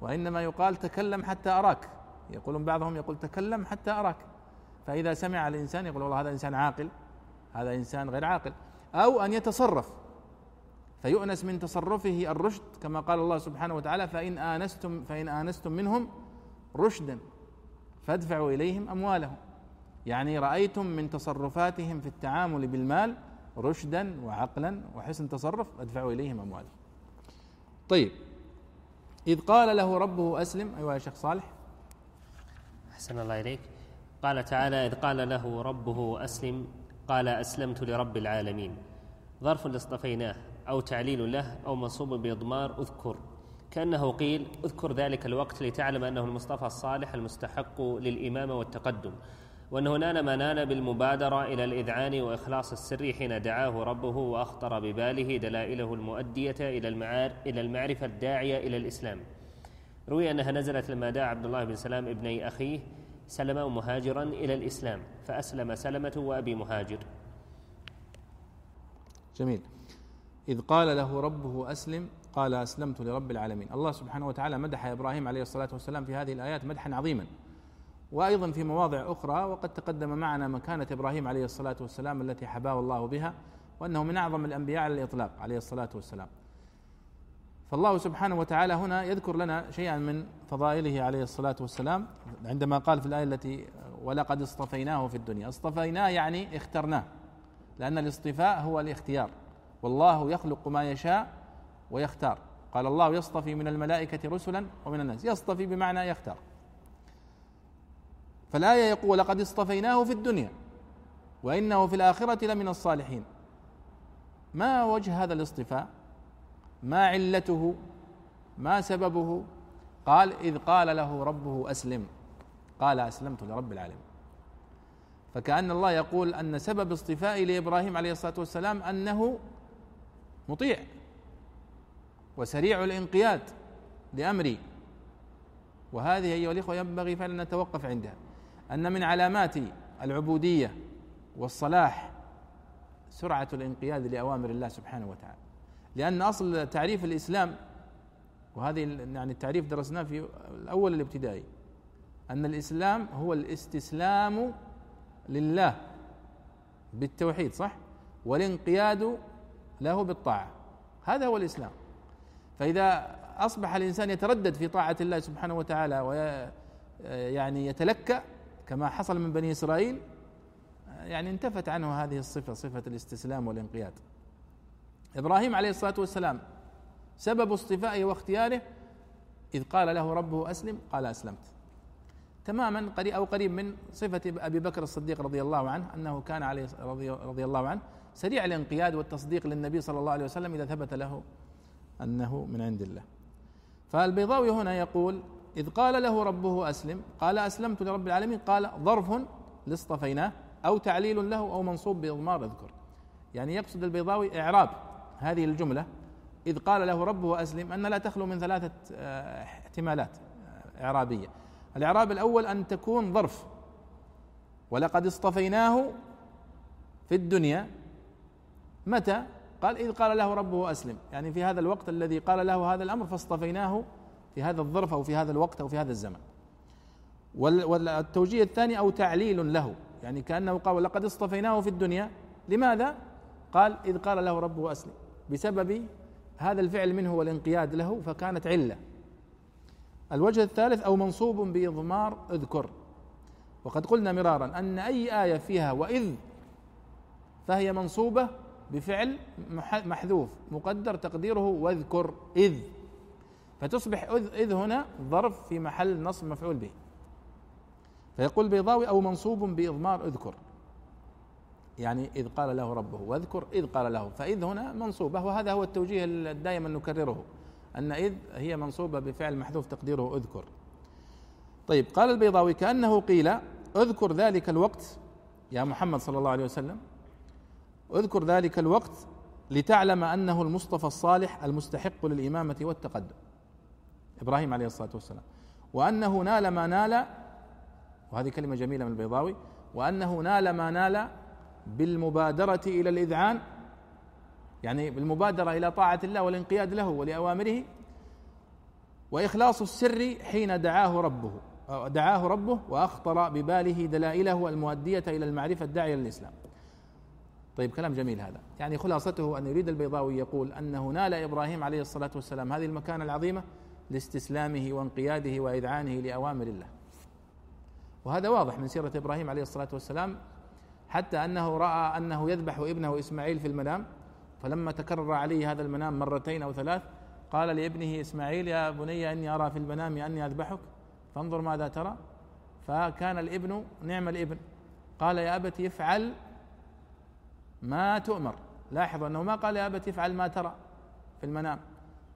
وإنما يقال تكلم حتى أراك. يقولون بعضهم يقول تكلم حتى أراك. فإذا سمع الإنسان يقول والله هذا إنسان عاقل هذا إنسان غير عاقل. أو أن يتصرف. فيؤنس من تصرفه الرشد كما قال الله سبحانه وتعالى فإن آنستم فإن آنستم منهم رشدا فادفعوا إليهم أموالهم. يعني رأيتم من تصرفاتهم في التعامل بالمال رشدا وعقلا وحسن تصرف أدفعوا إليهم أموالهم. طيب إذ قال له ربه أسلم أيها يا شيخ صالح. أحسن الله إليك. قال تعالى إذ قال له ربه أسلم قال أسلمت لرب العالمين. ظرف لاصطفيناه أو تعليل له أو منصوب بإضمار أذكر. كأنه قيل أذكر ذلك الوقت لتعلم أنه المصطفى الصالح المستحق للإمامة والتقدم. وأنه نال ما نال بالمبادرة إلى الإذعان وإخلاص السر حين دعاه ربه وأخطر بباله دلائله المؤدية إلى إلى المعرفة الداعية إلى الإسلام. روي أنها نزلت لما دعا عبد الله بن سلام ابني أخيه سلمة مهاجرا إلى الإسلام فأسلم سلمة وأبي مهاجر. جميل. إذ قال له ربه أسلم قال أسلمت لرب العالمين. الله سبحانه وتعالى مدح إبراهيم عليه الصلاة والسلام في هذه الآيات مدحا عظيما. وأيضا في مواضع أخرى وقد تقدم معنا مكانة إبراهيم عليه الصلاة والسلام التي حباه الله بها وأنه من أعظم الأنبياء على الإطلاق عليه الصلاة والسلام. فالله سبحانه وتعالى هنا يذكر لنا شيئا من فضائله عليه الصلاة والسلام عندما قال في الآية التي ولقد اصطفيناه في الدنيا اصطفيناه يعني اخترناه لأن الاصطفاء هو الاختيار. والله يخلق ما يشاء ويختار. قال الله يصطفي من الملائكة رسلا ومن الناس يصطفي بمعنى يختار. فالآية يقول لقد اصطفيناه في الدنيا وإنه في الآخرة لمن الصالحين ما وجه هذا الاصطفاء؟ ما علته؟ ما سببه؟ قال إذ قال له ربه أسلم قال أسلمت لرب العالمين فكأن الله يقول أن سبب اصطفائي لإبراهيم عليه الصلاة والسلام أنه مطيع وسريع الانقياد لأمري. وهذه أيها الإخوة ينبغي فعلا أن نتوقف عندها. أن من علامات العبودية والصلاح سرعة الانقياد لأوامر الله سبحانه وتعالى. لأن أصل تعريف الإسلام وهذه يعني التعريف درسناه في الأول الابتدائي أن الإسلام هو الاستسلام لله بالتوحيد صح؟ والانقياد له بالطاعة. هذا هو الإسلام. فإذا أصبح الإنسان يتردد في طاعة الله سبحانه وتعالى ويعني يتلكأ كما حصل من بني إسرائيل يعني انتفت عنه هذه الصفة صفة الاستسلام والانقياد. إبراهيم عليه الصلاة والسلام سبب اصطفائه واختياره إذ قال له ربه أسلم قال أسلمت. تماما قريب أو قريب من صفة أبي بكر الصديق رضي الله عنه أنه كان عليه رضي, رضي الله عنه سريع الانقياد والتصديق للنبي صلى الله عليه وسلم إذا ثبت له أنه من عند الله. فالبيضاوي هنا يقول إذ قال له ربه أسلم. قال أسلمت لرب العالمين. قال ظرف لاصطفيناه أو تعليل له أو منصوب بإضمار أذكر. يعني يقصد البيضاوي إعراب هذه الجملة. إذ قال له ربه أسلم أن لا تخلو من ثلاثة آه، احتمالات آه، إعرابية. الإعراب الأول أن تكون ظرف. ولقد اصطفيناه في الدنيا. متى؟ قال إذ قال له ربه أسلم. يعني في هذا الوقت الذي قال له هذا الأمر فاصطفيناه في هذا الظرف أو في هذا الوقت أو في هذا الزمن. والتوجيه الثاني أو تعليل له. يعني كأنه قال لقد اصطفيناه في الدنيا. لماذا؟ قال إذ قال له ربه أسلم. بسبب هذا الفعل منه والانقياد له فكانت علة. الوجه الثالث أو منصوب بإضمار اذكر. وقد قلنا مرارا أن أي آية فيها وإذ فهي منصوبة بفعل محذوف مقدر تقديره واذكر إذ. فتصبح إذ هنا ظرف في محل نصب مفعول به. فيقول بيضاوي أو منصوب بإضمار اذكر. يعني إذ قال له ربه واذكر إذ قال له. فإذ هنا منصوبة وهذا هو التوجيه دائما نكرره أن إذ هي منصوبة بفعل محذوف تقديره اذكر. طيب قال البيضاوي كأنه قيل اذكر ذلك الوقت يا محمد صلى الله عليه وسلم اذكر ذلك الوقت لتعلم أنه المصطفى الصالح المستحق للإمامة والتقدم. إبراهيم عليه الصلاة والسلام. وأنه نال ما نال وهذه كلمة جميلة من البيضاوي وأنه نال ما نال بالمبادرة إلى الإذعان يعني بالمبادرة إلى طاعة الله والانقياد له ولأوامره وإخلاص السر حين دعاه ربه دعاه ربه وأخطر بباله دلائله المؤدية إلى المعرفة الداعية للاسلام طيب كلام جميل هذا. يعني خلاصته أن يريد البيضاوي يقول أنه نال إبراهيم عليه الصلاة والسلام هذه المكانة العظيمة لاستسلامه وانقياده وإذعانه لأوامر الله. وهذا واضح من سيرة إبراهيم عليه الصلاة والسلام حتى أنه رأى أنه يذبح ابنه إسماعيل في المنام فلما تكرر عليه هذا المنام مرتين أو ثلاث قال لابنه إسماعيل يا بني إني أرى في المنام أني أذبحك فانظر ماذا ترى. فكان الابن نعم الابن قال يا أبت افعل ما تؤمر. لاحظ أنه ما قال يا أبت افعل ما ترى في المنام.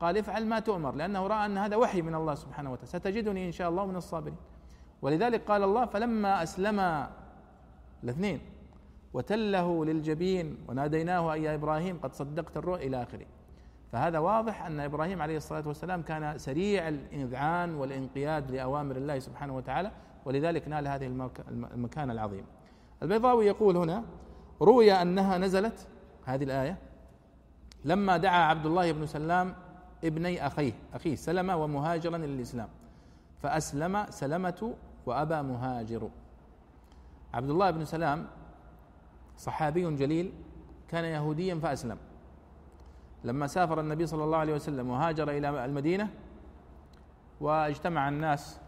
قال افعل ما تؤمر لأنه رأى أن هذا وحي من الله سبحانه وتعالى. ستجدني إن شاء الله من الصابرين. ولذلك قال الله فلما أسلم الاثنين وتله للجبين وناديناه أي يا إبراهيم قد صدقت الرؤيا إلى آخره. فهذا واضح أن إبراهيم عليه الصلاة والسلام كان سريع الاذعان والانقياد لأوامر الله سبحانه وتعالى ولذلك نال هذه المكانه العظيمه البيضاوي يقول هنا روي أنها نزلت هذه الآية لما دعا عبد الله بن سلام ابني أخيه أخيه سلمة ومهاجرا للإسلام. فأسلم سلمة وأبى مهاجر. عبد الله بن سلام صحابي جليل كان يهوديا فأسلم. لما سافر النبي صلى الله عليه وسلم وهاجر إلى المدينة واجتمع الناس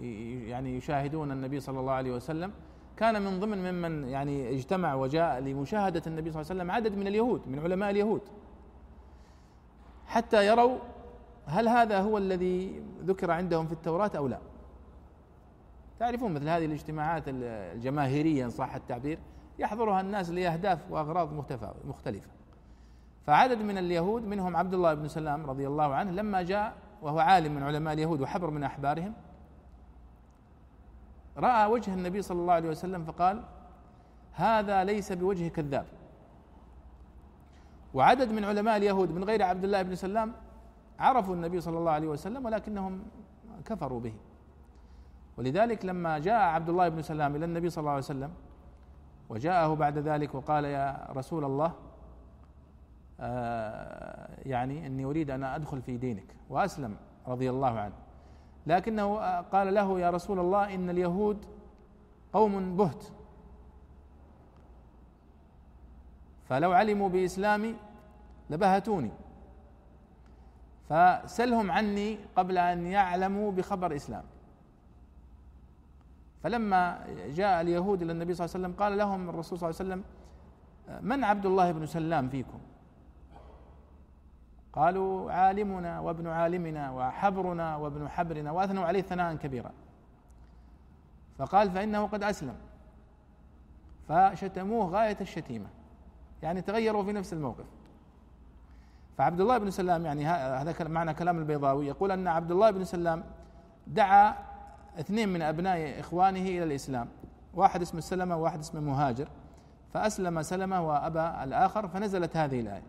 يعني يشاهدون النبي صلى الله عليه وسلم كان من ضمن ممن يعني اجتمع وجاء لمشاهدة النبي صلى الله عليه وسلم عدد من اليهود من علماء اليهود. حتى يروا هل هذا هو الذي ذكر عندهم في التوراة أو لا. تعرفون مثل هذه الاجتماعات الجماهيرية إن صح التعبير يحضرها الناس لأهداف وأغراض مختلفة. فعدد من اليهود منهم عبد الله بن سلام رضي الله عنه لما جاء وهو عالم من علماء اليهود وحبر من أحبارهم رأى وجه النبي صلى الله عليه وسلم فقال هذا ليس بوجه كذاب وعدد من علماء اليهود من غير عبد الله بن سلام عرفوا النبي صلى الله عليه وسلم ولكنهم كفروا به. ولذلك لما جاء عبد الله بن سلام إلى النبي صلى الله عليه وسلم وجاءه بعد ذلك وقال يا رسول الله آه يعني إني أريد أن أدخل في دينك وأسلم رضي الله عنه. لكنه قال له يا رسول الله إن اليهود قوم بهت. فلو علموا بإسلامي لبهتوني. فسلهم عني قبل أن يعلموا بخبر إسلام. فلما جاء اليهود إلى النبي صلى الله عليه وسلم قال لهم الرسول صلى الله عليه وسلم من عبد الله بن سلام فيكم؟ قالوا عالمنا وابن عالمنا وحبرنا وابن حبرنا وأثنوا عليه ثناء كبيرا. فقال فإنه قد أسلم. فشتموه غاية الشتيمة. يعني تغيروا في نفس الموقف. فعبد الله بن سلام يعني هذا معنى كلام البيضاوي يقول أن عبد الله بن سلام دعا اثنين من أبناء إخوانه إلى الإسلام. واحد اسمه سلمة وواحد اسمه مهاجر. فأسلم سلمة وأبى الآخر فنزلت هذه الآية.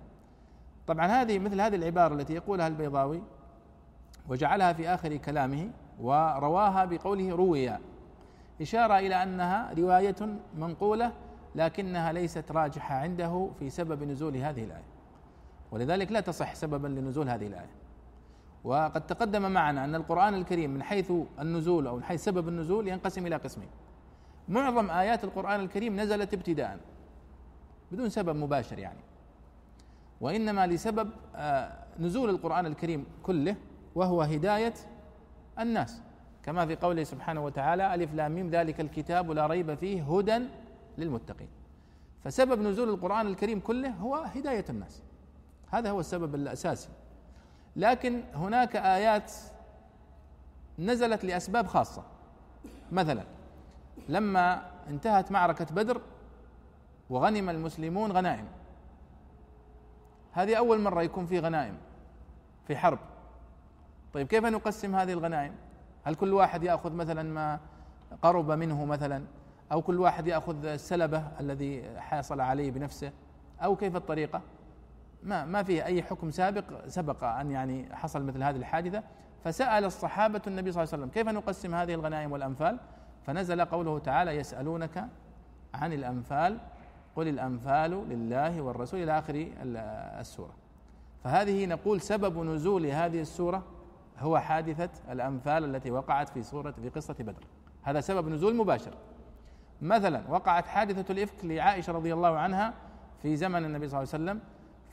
طبعا هذه مثل هذه العبارة التي يقولها البيضاوي وجعلها في آخر كلامه ورواها بقوله روي إشارة إلى أنها رواية منقولة لكنها ليست راجحة عنده في سبب نزول هذه الآية. ولذلك لا تصح سببا لنزول هذه الآية. وقد تقدم معنا أن القرآن الكريم من حيث النزول أو من حيث سبب النزول ينقسم إلى قسمين. معظم آيات القرآن الكريم نزلت ابتداء بدون سبب مباشر يعني. وإنما لسبب آه، نزول القرآن الكريم كله وهو هداية الناس. كما في قوله سبحانه وتعالى ألف لام ميم ذلك الكتاب لا ريب فيه هدى للمتقين. فسبب نزول القرآن الكريم كله هو هداية الناس. هذا هو السبب الأساسي. لكن هناك آيات نزلت لأسباب خاصة. مثلا لما انتهت معركة بدر وغنم المسلمون غنائم. هذه أول مرة يكون في غنائم في حرب. طيب كيف نقسم هذه الغنائم؟ هل كل واحد يأخذ مثلا ما قرب منه مثلا؟ أو كل واحد يأخذ السلبة الذي حصل عليه بنفسه أو كيف الطريقة؟ ما ما فيه أي حكم سابق سبق أن يعني حصل مثل هذه الحادثة. فسأل الصحابة النبي صلى الله عليه وسلم كيف نقسم هذه الغنائم والأنفال؟ فنزل قوله تعالى يسألونك عن الأنفال قل الأنفال لله والرسول إلى آخر السورة. فهذه نقول سبب نزول هذه السورة هو حادثة الأنفال التي وقعت في سورة في قصة بدر. هذا سبب نزول مباشر. مثلا وقعت حادثة الإفك لعائشة رضي الله عنها في زمن النبي صلى الله عليه وسلم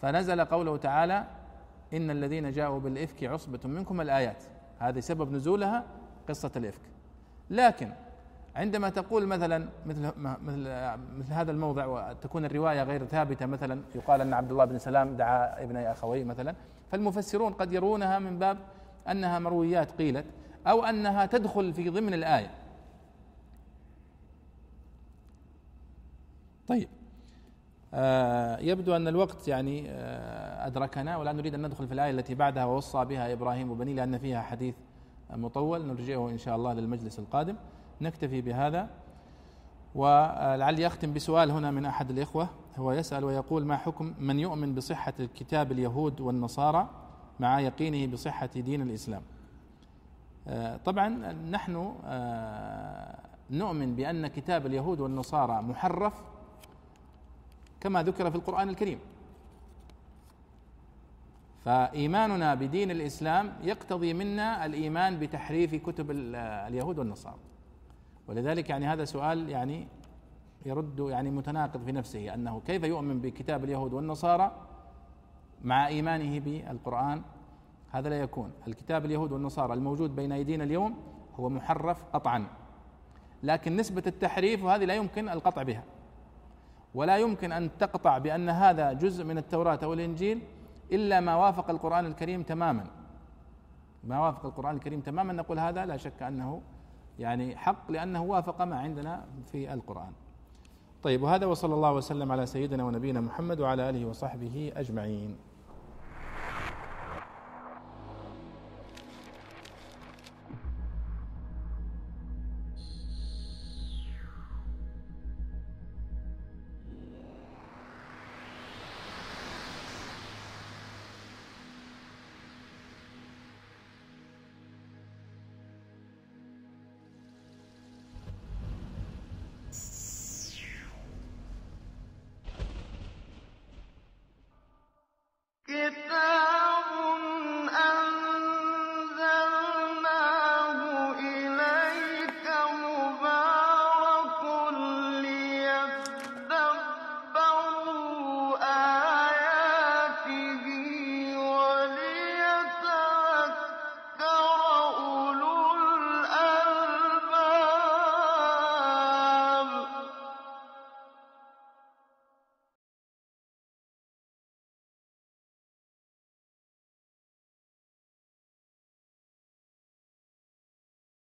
فنزل قوله تعالى إن الذين جاءوا بالإفك عصبة منكم الآيات. هذه سبب نزولها قصة الإفك. لكن عندما تقول مثلا مثل مثل مثل هذا الموضع وتكون الرواية غير ثابتة مثلا يقال أن عبد الله بن سلام دعا ابني أخويه مثلا فالمفسرون قد يرونها من باب أنها مرويات قيلت أو أنها تدخل في ضمن الآية. طيب. آه يبدو أن الوقت يعني آه أدركنا ولا نريد أن ندخل في الآية التي بعدها ووصى بها إبراهيم وبني لأن فيها حديث مطول. نرجعه إن شاء الله للمجلس القادم. نكتفي بهذا. ولعلي أختم بسؤال هنا من أحد الإخوة. هو يسأل ويقول ما حكم من يؤمن بصحة كتاب اليهود والنصارى مع يقينه بصحة دين الإسلام؟ آه، طبعا نحن آه، نؤمن بأن كتاب اليهود والنصارى محرف كما ذكر في القرآن الكريم. فإيماننا بدين الإسلام يقتضي منا الإيمان بتحريف كتب اليهود والنصارى. ولذلك يعني هذا سؤال يعني يرد يعني متناقض في نفسه أنه كيف يؤمن بكتاب اليهود والنصارى مع إيمانه بالقرآن؟ هذا لا يكون. الكتاب اليهود والنصارى الموجود بين أيدينا اليوم هو محرف قطعا. لكن نسبة التحريف وهذه لا يمكن القطع بها. ولا يمكن أن تقطع بأن هذا جزء من التوراة أو الإنجيل إلا ما وافق القرآن الكريم تماما. ما وافق القرآن الكريم تماما. نقول هذا لا شك أنه يعني حق لأنه وافق ما عندنا في القرآن. طيب وهذا وصلى الله وسلم على سيدنا ونبينا محمد وعلى آله وصحبه أجمعين.